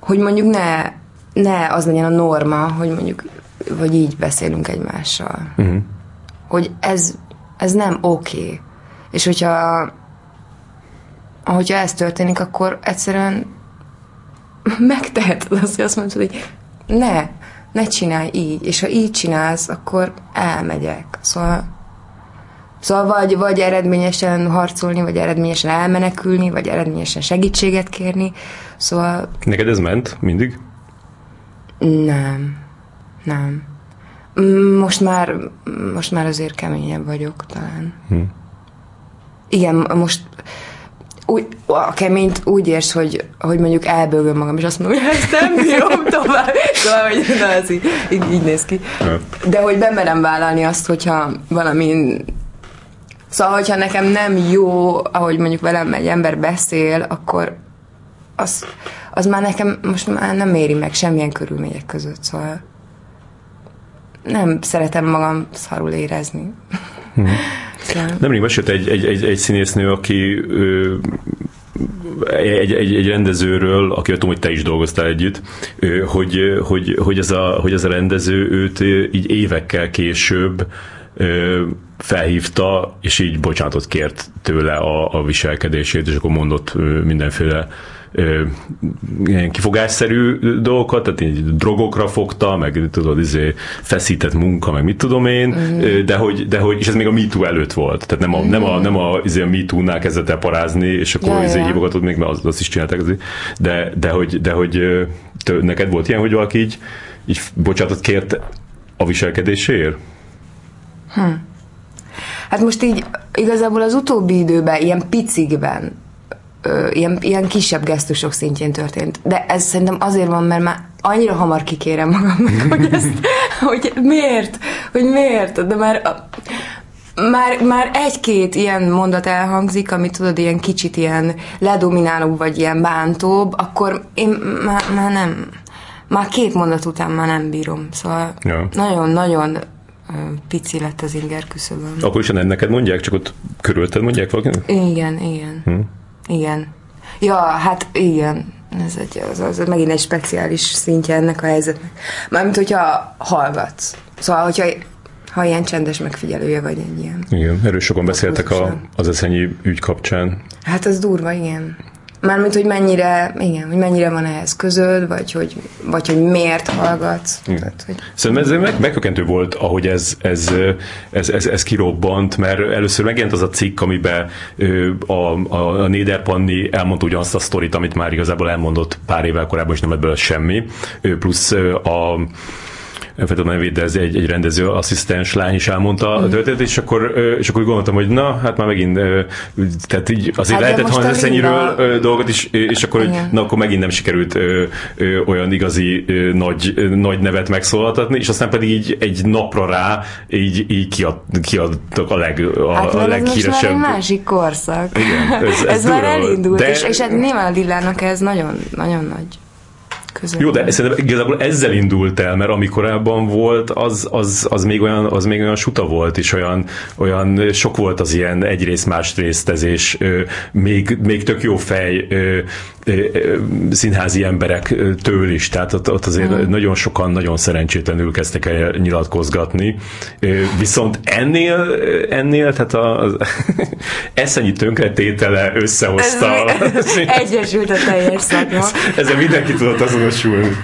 Speaker 2: hogy mondjuk ne, ne az legyen a norma, hogy mondjuk, vagy így beszélünk egymással. Uh-huh. Hogy ez, ez nem oké. Okay. És hogyha hogyha ez történik, akkor egyszerűen <laughs> megteheted azt, hogy azt mondod, hogy ne, ne csinálj így, és ha így csinálsz, akkor elmegyek. Szóval, szóval vagy, vagy eredményesen harcolni, vagy eredményesen elmenekülni, vagy eredményesen segítséget kérni. Szóval
Speaker 1: Neked ez ment mindig?
Speaker 2: nem, nem. Mm, Most már, most már azért keményebb vagyok talán. Hm. Igen, most úgy, a keményt úgy érsz, hogy, hogy mondjuk elbőgöm magam, és azt mondom, hogy ezt nem bírom <laughs> tovább. Szóval, hogy na, ez így, így, így néz ki.
Speaker 1: Ja.
Speaker 2: De hogy bemerem vállalni azt, hogyha valami Szóval, hogyha nekem nem jó, ahogy mondjuk velem egy ember beszél, akkor az, az már nekem most már nem éri meg semmilyen körülmények között, szóval nem szeretem magam szarul érezni. <laughs> Hmm. Szóval...
Speaker 1: Nemrég mesélt egy, egy, egy, egy színésznő, aki ö, egy, egy, egy rendezőről, aki tudom, hogy te is dolgoztál együtt, hogy, hogy, hogy, ez a, hogy ez a rendező őt így évekkel később felhívta, és így bocsánatot kért tőle a, a viselkedését, és akkor mondott mindenféle ilyen kifogásszerű dolgokat, tehát így drogokra fogta, meg tudod, izé, feszített munka, meg mit tudom én, mm. de, hogy, de hogy, és ez még a MeToo előtt volt, tehát nem a, mm. nem a, nem a, izé, a MeToo-nál kezdett el parázni, és akkor
Speaker 2: Ja,
Speaker 1: izé,
Speaker 2: ja.
Speaker 1: hívogatod még, mert azt, azt is csinálták, azért. de, de hogy, de hogy tő, neked volt ilyen, hogy valaki így így bocsánatot kért a viselkedéséért?
Speaker 2: Hm. Hát most így igazából az utóbbi időben, ilyen picikben, ö, ilyen, ilyen kisebb gesztusok szintjén történt. De ez szerintem azért van, mert már annyira hamar kikérem magamnak, hogy ezt, <laughs> hogy miért, hogy miért, de már már, már egy-két ilyen mondat elhangzik, ami tudod, ilyen kicsit ilyen ledominálóbb, vagy ilyen bántóbb, akkor én már, már nem, már két mondat után már nem bírom. Szóval nagyon-nagyon ja. pici lett az inger küszöbön.
Speaker 1: Akkor is neked mondják, csak ott körülted mondják valakinek?
Speaker 2: Igen, igen. Hm? Igen. Ja, hát igen. Ez, egy, az, az megint egy speciális szintje ennek a helyzetnek. Mármint, hogyha hallgatsz. Szóval, hogyha ha ilyen csendes megfigyelője vagy egy ilyen.
Speaker 1: Igen, erről sokan beszéltek a, az eszenyi ügy kapcsán.
Speaker 2: Hát az durva, igen. Mármint, hogy mennyire, igen, hogy mennyire van ehhez közöd, vagy hogy, vagy hogy miért hallgatsz. Tehát, hogy...
Speaker 1: Szerintem ez meg, megkökentő volt, ahogy ez, ez, ez, ez, ez kirobbant, mert először megjelent az a cikk, amiben a, a, a Néderpanni elmondta ugyanazt a sztorit, amit már igazából elmondott pár évvel korábban, és nem ebből semmi. Plusz a de ez egy, egy rendező asszisztens lány is elmondta a történetet, és akkor, és akkor úgy gondoltam, hogy na, hát már megint, tehát így azért hát lehetett hallani az eszenyről dolgot is, és akkor, hogy, na, akkor megint nem sikerült olyan igazi nagy, nagy nevet megszólaltatni, és aztán pedig így egy napra rá így, így kiad, kiadtak a, leg, a,
Speaker 2: hát, a leghíresebb. Ez egy másik korszak. Igen, ez, ez, <laughs> ez már elindult, de... és, és hát nyilván a Lillának ez nagyon, nagyon nagy
Speaker 1: között. Jó, de szerintem igazából ezzel indult el, mert ami korábban volt, az, az, az, még, olyan, az még olyan suta volt, és olyan, olyan sok volt az ilyen egyrészt másrésztezés, még, még tök jó fej színházi emberektől is, tehát ott, ott azért mm. nagyon sokan nagyon szerencsétlenül kezdtek el nyilatkozgatni. Viszont ennél, ennél tehát az <laughs> eszenyi tönkretétele összehozta.
Speaker 2: Ez, <laughs> egyesült a teljes szakma.
Speaker 1: Ezzel mindenki tudott azonosulni.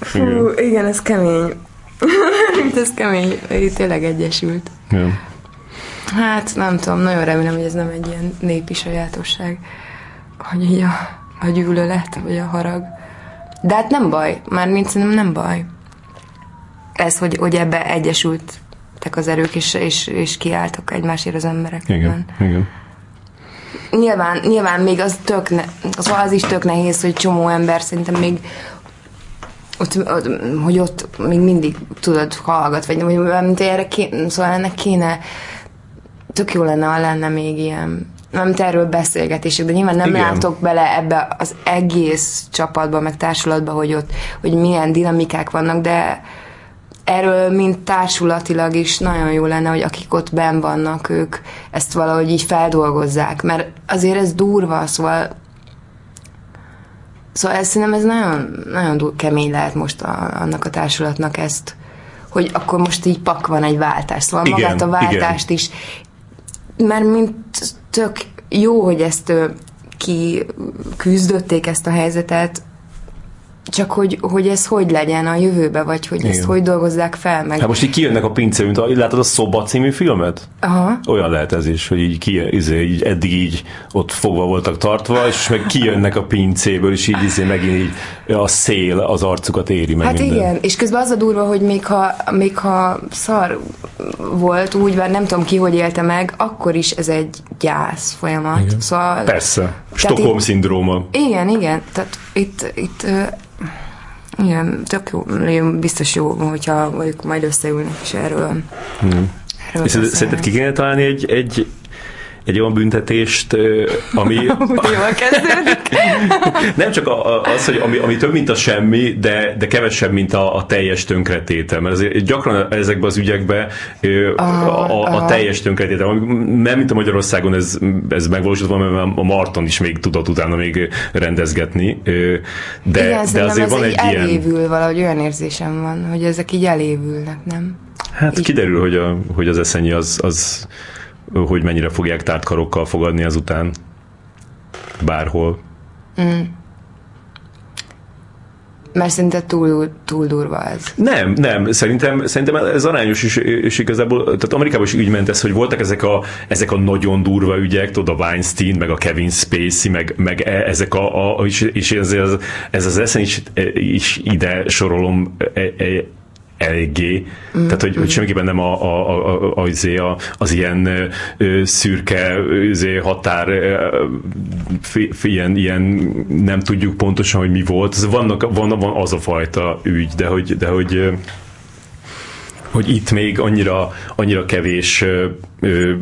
Speaker 2: Fú, igen. igen, ez kemény. <laughs> ez kemény. Itt tényleg egyesült. Ja. Hát nem tudom, nagyon remélem, hogy ez nem egy ilyen népi sajátosság, hogy így a a gyűlölet, vagy a harag. De hát nem baj, már mint szerintem nem baj. Ez, hogy, hogy ebbe egyesültek az erők, és, és, és kiálltak egymásért az emberek.
Speaker 1: Igen, igen.
Speaker 2: Nyilván, nyilván még az tök, ne, az, az is tök nehéz, hogy csomó ember szerintem még ott, ott, hogy ott még mindig tudod, hallgat, vagy mint erre kéne, szóval ennek kéne tök jó lenne, ha lenne még ilyen nem erről beszélgetések, de nyilván nem Igen. látok bele ebbe az egész csapatba, meg társulatba, hogy ott, hogy milyen dinamikák vannak, de erről mint társulatilag is nagyon jó lenne, hogy akik ott ben vannak, ők ezt valahogy így feldolgozzák, mert azért ez durva, szóval Szóval ez, szerintem ez nagyon, nagyon kemény lehet most a, annak a társulatnak ezt, hogy akkor most így pak van egy váltás. Szóval igen, magát a váltást igen. is, mert mint tök jó, hogy ezt ki küzdötték ezt a helyzetet, csak hogy, hogy ez hogy legyen a jövőbe, vagy hogy Igen. ezt hogy dolgozzák fel meg.
Speaker 1: Hát most így kijönnek a pince, mint a, látod a Szoba című filmet?
Speaker 2: Aha.
Speaker 1: Olyan lehet ez is, hogy így, ki, izé, így eddig így ott fogva voltak tartva, és meg kijönnek a pincéből, és így izé megint így a szél az arcukat éri meg
Speaker 2: Hát minden. igen, és közben az a durva, hogy még ha, még ha szar volt úgy, mert nem tudom ki, hogy élte meg, akkor is ez egy gyász folyamat.
Speaker 1: Igen.
Speaker 2: Szóval,
Speaker 1: Persze. Stockholm szindróma.
Speaker 2: Igen, igen. Tehát itt, itt igen, tök jó, biztos jó, hogyha majd összeülnek, és erről,
Speaker 1: hmm. erről szerinted ki kéne találni egy, egy egy olyan büntetést, ami... <laughs> <laughs> Nem csak az, hogy ami, ami több, mint a semmi, de, de kevesebb, mint a, a teljes tönkretétel. Mert azért gyakran ezekben az ügyekben a, a, a teljes tönkretétel, nem mint a Magyarországon ez, ez megvalósult, mert a Marton is még tudott utána még rendezgetni. De,
Speaker 2: Igen,
Speaker 1: de
Speaker 2: azért van egy ilyen... elévül, valahogy olyan érzésem van, hogy ezek így elévülnek, nem?
Speaker 1: Hát így... kiderül, hogy, a, hogy az eszenyi az, az hogy mennyire fogják tárt karokkal fogadni azután bárhol. Mm.
Speaker 2: Mert szinte túl, túl durva ez.
Speaker 1: Nem, nem. Szerintem, szerintem ez arányos is, és igazából, tehát Amerikában is úgy ment ez, hogy voltak ezek a, ezek a nagyon durva ügyek, tudod, a Weinstein, meg a Kevin Spacey, meg, meg e, ezek a, a és, és ez, ez, ez az eszen is, is ide sorolom e, e, eléggé. Mm. Tehát, hogy, hogy semmiképpen nem a, a, a, a, az, a, az ilyen ö, szürke ö, határ ö, f, ilyen, ilyen nem tudjuk pontosan, hogy mi volt. Ez vannak, van, van az a fajta ügy, de hogy, de hogy hogy itt még annyira, annyira kevés ö, ö,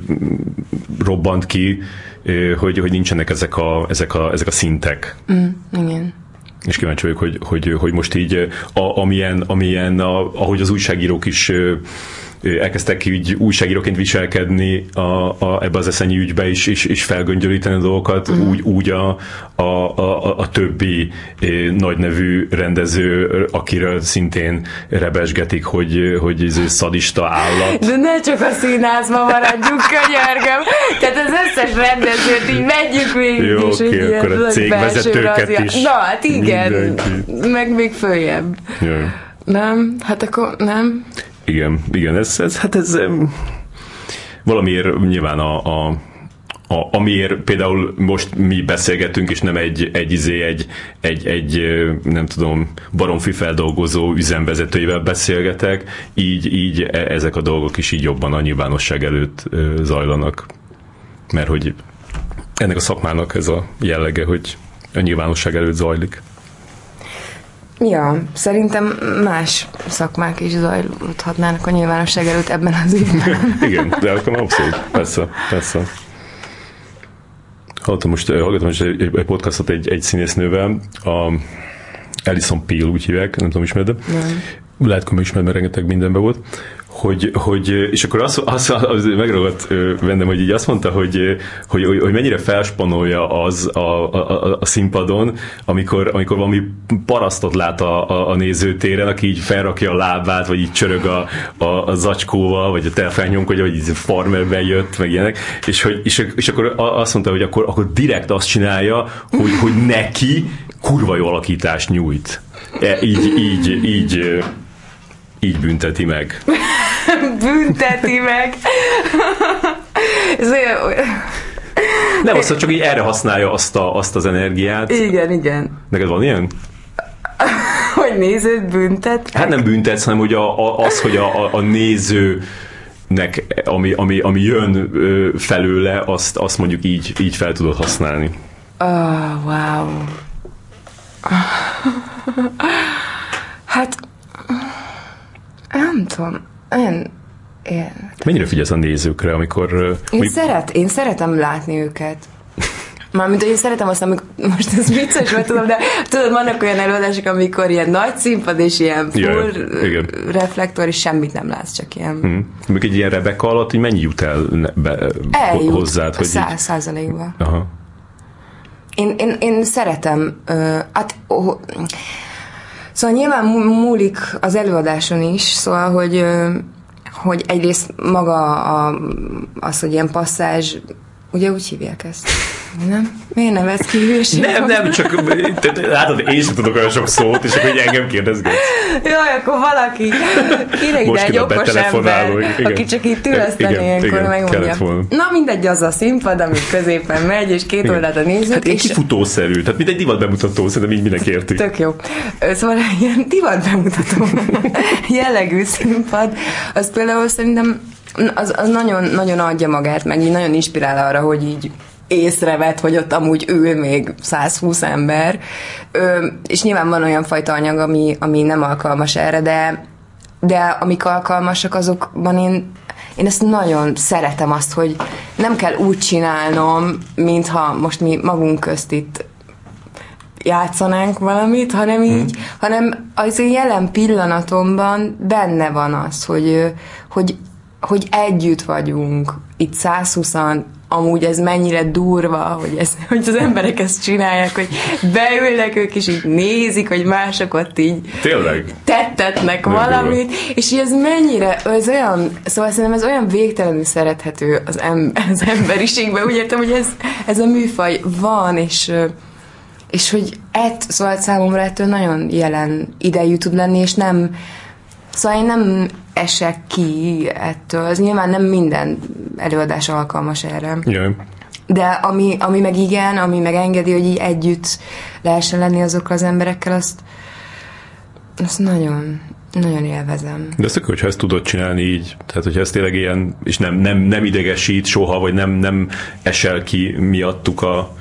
Speaker 1: robbant ki, ö, hogy, hogy nincsenek ezek a, ezek a, ezek a szintek.
Speaker 2: Mm, igen
Speaker 1: és kíváncsi vagyok, hogy, hogy, hogy most így, a, amilyen, amilyen a, ahogy az újságírók is elkezdtek így újságíróként viselkedni a, a, ebbe az eszenyi ügybe is, és, és felgöngyölíteni a dolgokat, uh-huh. úgy, úgy a, a, a, a többi nagy nevű rendező, akiről szintén rebesgetik, hogy, hogy ez szadista állat.
Speaker 2: De ne csak a színházban maradjunk, könyörgöm. Tehát az összes rendezőt így megyük végig.
Speaker 1: Jó, oké, okay, akkor a cégvezetőket is.
Speaker 2: Na, hát igen, mindenki. meg még följebb.
Speaker 1: Jaj.
Speaker 2: Nem? Hát akkor nem?
Speaker 1: Igen, igen, ez, ez hát ez valamiért nyilván a, a a, amiért például most mi beszélgetünk, és nem egy, egy, izé, egy, egy, egy nem tudom, baromfi feldolgozó üzemvezetőivel beszélgetek, így, így e, ezek a dolgok is így jobban a nyilvánosság előtt zajlanak. Mert hogy ennek a szakmának ez a jellege, hogy a nyilvánosság előtt zajlik.
Speaker 2: Ja, szerintem más szakmák is zajlódhatnának a nyilvánosság előtt ebben az évben. <laughs>
Speaker 1: Igen, de akkor abszolút, persze, persze. Hallottam most, eh, hallottam most egy, egy podcastot egy, egy színésznővel, a Alison Peel úgy hívják, nem tudom, ismered, de lehet, hogy ismered, mert rengeteg mindenben volt, hogy, hogy, és akkor az, az, az megragadt bennem, hogy így azt mondta, hogy, hogy, hogy mennyire felspanolja az a, a, a színpadon, amikor, amikor valami parasztot lát a, a, a nézőtéren, aki így felrakja a lábát, vagy így csörög a, a, a zacskóval, vagy a telfelnyomkodja, hogy így farmerben jött, meg ilyenek, és, hogy, és, és akkor azt mondta, hogy akkor, akkor direkt azt csinálja, hogy, hogy neki kurva jó alakítást nyújt. E, így, így, így így bünteti meg. <laughs>
Speaker 2: bünteti meg. <laughs> Ez olyan...
Speaker 1: Nem azt, csak így erre használja azt, a, azt az energiát.
Speaker 2: Igen, igen.
Speaker 1: Neked van ilyen? <laughs>
Speaker 2: hogy nézőt büntet?
Speaker 1: Hát nem büntetsz, hanem hogy a, a, az, hogy a, a, a néző nek, ami, ami, ami jön felőle, azt, azt mondjuk így, így fel tudod használni.
Speaker 2: Oh, wow. Nem tudom, olyan
Speaker 1: én... Mennyire figyelsz a nézőkre, amikor...
Speaker 2: Én, mondjuk... szeret, én szeretem látni őket. Mármint, hogy én szeretem azt, amikor, most ez vicces, mert tudom, de tudod, vannak olyan előadások, amikor ilyen nagy színpad és ilyen full yeah, reflektor, és semmit nem látsz, csak ilyen... Hmm.
Speaker 1: Még egy ilyen Rebecca alatt, hogy mennyi jut el be, Eljut hozzád?
Speaker 2: Hogy száz százalékban. Aha. Én, én, én szeretem, uh, hát, oh, Szóval nyilván múlik az előadáson is, szóval, hogy, hogy egyrészt maga a, az, hogy ilyen passzázs, ugye úgy hívják ezt? Nem? Miért nem ez kívülség?
Speaker 1: Nem, nem, csak látod, én sem tudok olyan sok szót, és akkor engem kérdezget.
Speaker 2: Jaj, akkor valaki kéne ide egy okos ember, igen. aki csak itt üleszteni ilyenkor megmondja. Na mindegy, az a színpad, ami középen megy, és két oldalt a nézők.
Speaker 1: Hát
Speaker 2: és
Speaker 1: kifutószerű, tehát mint egy divat bemutató, szerintem így mindenki érti.
Speaker 2: Tök jó. Szóval ilyen divat bemutató <laughs> jellegű színpad, az például szerintem az, az nagyon, nagyon adja magát, meg így nagyon inspirál arra, hogy így észrevett, hogy ott amúgy ül még 120 ember, Ö, és nyilván van olyan fajta anyag, ami, ami nem alkalmas erre, de, de amik alkalmasak, azokban én, én ezt nagyon szeretem azt, hogy nem kell úgy csinálnom, mintha most mi magunk közt itt játszanánk valamit, hanem így, hmm. hanem az én jelen pillanatomban benne van az, hogy, hogy, hogy együtt vagyunk, itt 120 amúgy ez mennyire durva, hogy, ez, <laughs> hogy az emberek ezt csinálják, hogy beülnek ők, és így nézik, hogy mások ott így
Speaker 1: Tényleg?
Speaker 2: tettetnek valamit, durva. és ez mennyire, ez olyan, szóval szerintem ez olyan végtelenül szerethető az, em, <laughs> az emberiségben, úgy értem, hogy ez, ez a műfaj van, és és hogy ett, szóval számomra ettől nagyon jelen idejű tud lenni, és nem, Szóval én nem esek ki ettől. Ez nyilván nem minden előadás alkalmas erre.
Speaker 1: Yeah.
Speaker 2: De ami, ami meg igen, ami meg engedi, hogy így együtt lehessen lenni azokkal az emberekkel, azt, azt nagyon, Nagyon élvezem.
Speaker 1: De ezt hogyha ezt tudod csinálni így, tehát hogyha ez tényleg ilyen, és nem, nem, nem idegesít soha, vagy nem, nem esel ki miattuk a,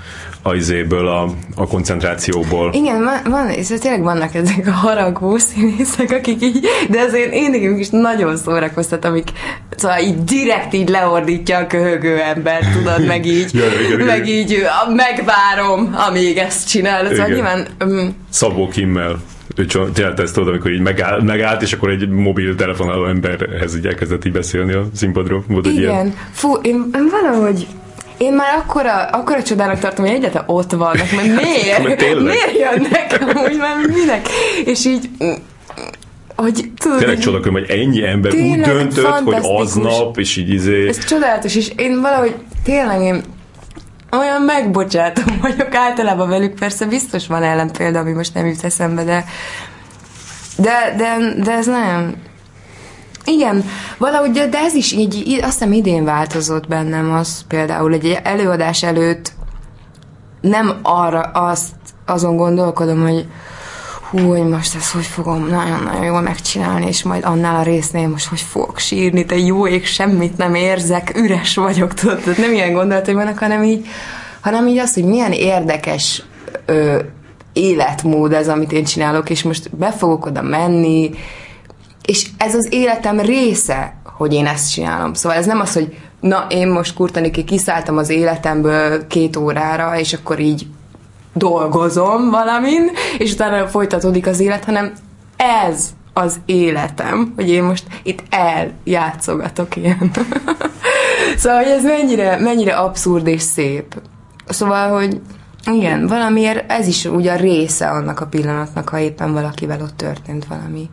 Speaker 1: a izéből, a, a koncentrációból.
Speaker 2: Igen, van, van és tényleg vannak ezek a haragú színészek, akik így, de azért én nekem is nagyon szórakoztat, amik szóval így direkt így leordítja a köhögő ember, tudod, <laughs> meg így, ja, igen, meg igen. így megvárom, amíg ezt csinál. Szóval igen. nyilván... Um,
Speaker 1: Szabó Kimmel ő csinálta ezt tudod, amikor így megáll, megállt, és akkor egy mobil telefonáló emberhez így elkezdett így beszélni a színpadról.
Speaker 2: Volt Igen. Ilyen. Fú, én, én valahogy én már akkora, akkora csodának tartom, hogy egyáltalán ott vannak, mert <laughs> miért? miért jönnek amúgy <laughs> már minek? És így hogy
Speaker 1: tudod, Tényleg csodakom, hogy ennyi ember úgy döntött, hogy aznap, és így izé...
Speaker 2: Ez csodálatos, és én valahogy tényleg én olyan megbocsátom <laughs> vagyok általában velük, persze biztos van ellen példa, ami most nem jut eszembe, de de, de, de ez nem igen, valahogy, de ez is így, azt hiszem idén változott bennem az például, egy előadás előtt nem arra azt azon gondolkodom, hogy hú, hogy most ezt hogy fogom nagyon-nagyon jól megcsinálni, és majd annál a résznél most hogy fogok sírni, te jó ég, semmit nem érzek, üres vagyok, tudod, tehát nem ilyen gondolatai vannak, hanem így, hanem így az, hogy milyen érdekes ö, életmód ez, amit én csinálok, és most be fogok oda menni, és ez az életem része, hogy én ezt csinálom. Szóval ez nem az, hogy na, én most Kurtaniki kiszálltam az életemből két órára, és akkor így dolgozom valamin, és utána folytatódik az élet, hanem ez az életem, hogy én most itt eljátszogatok ilyen. <laughs> szóval, hogy ez mennyire, mennyire abszurd és szép. Szóval, hogy igen, valamiért ez is ugye a része annak a pillanatnak, ha éppen valakivel ott történt valami.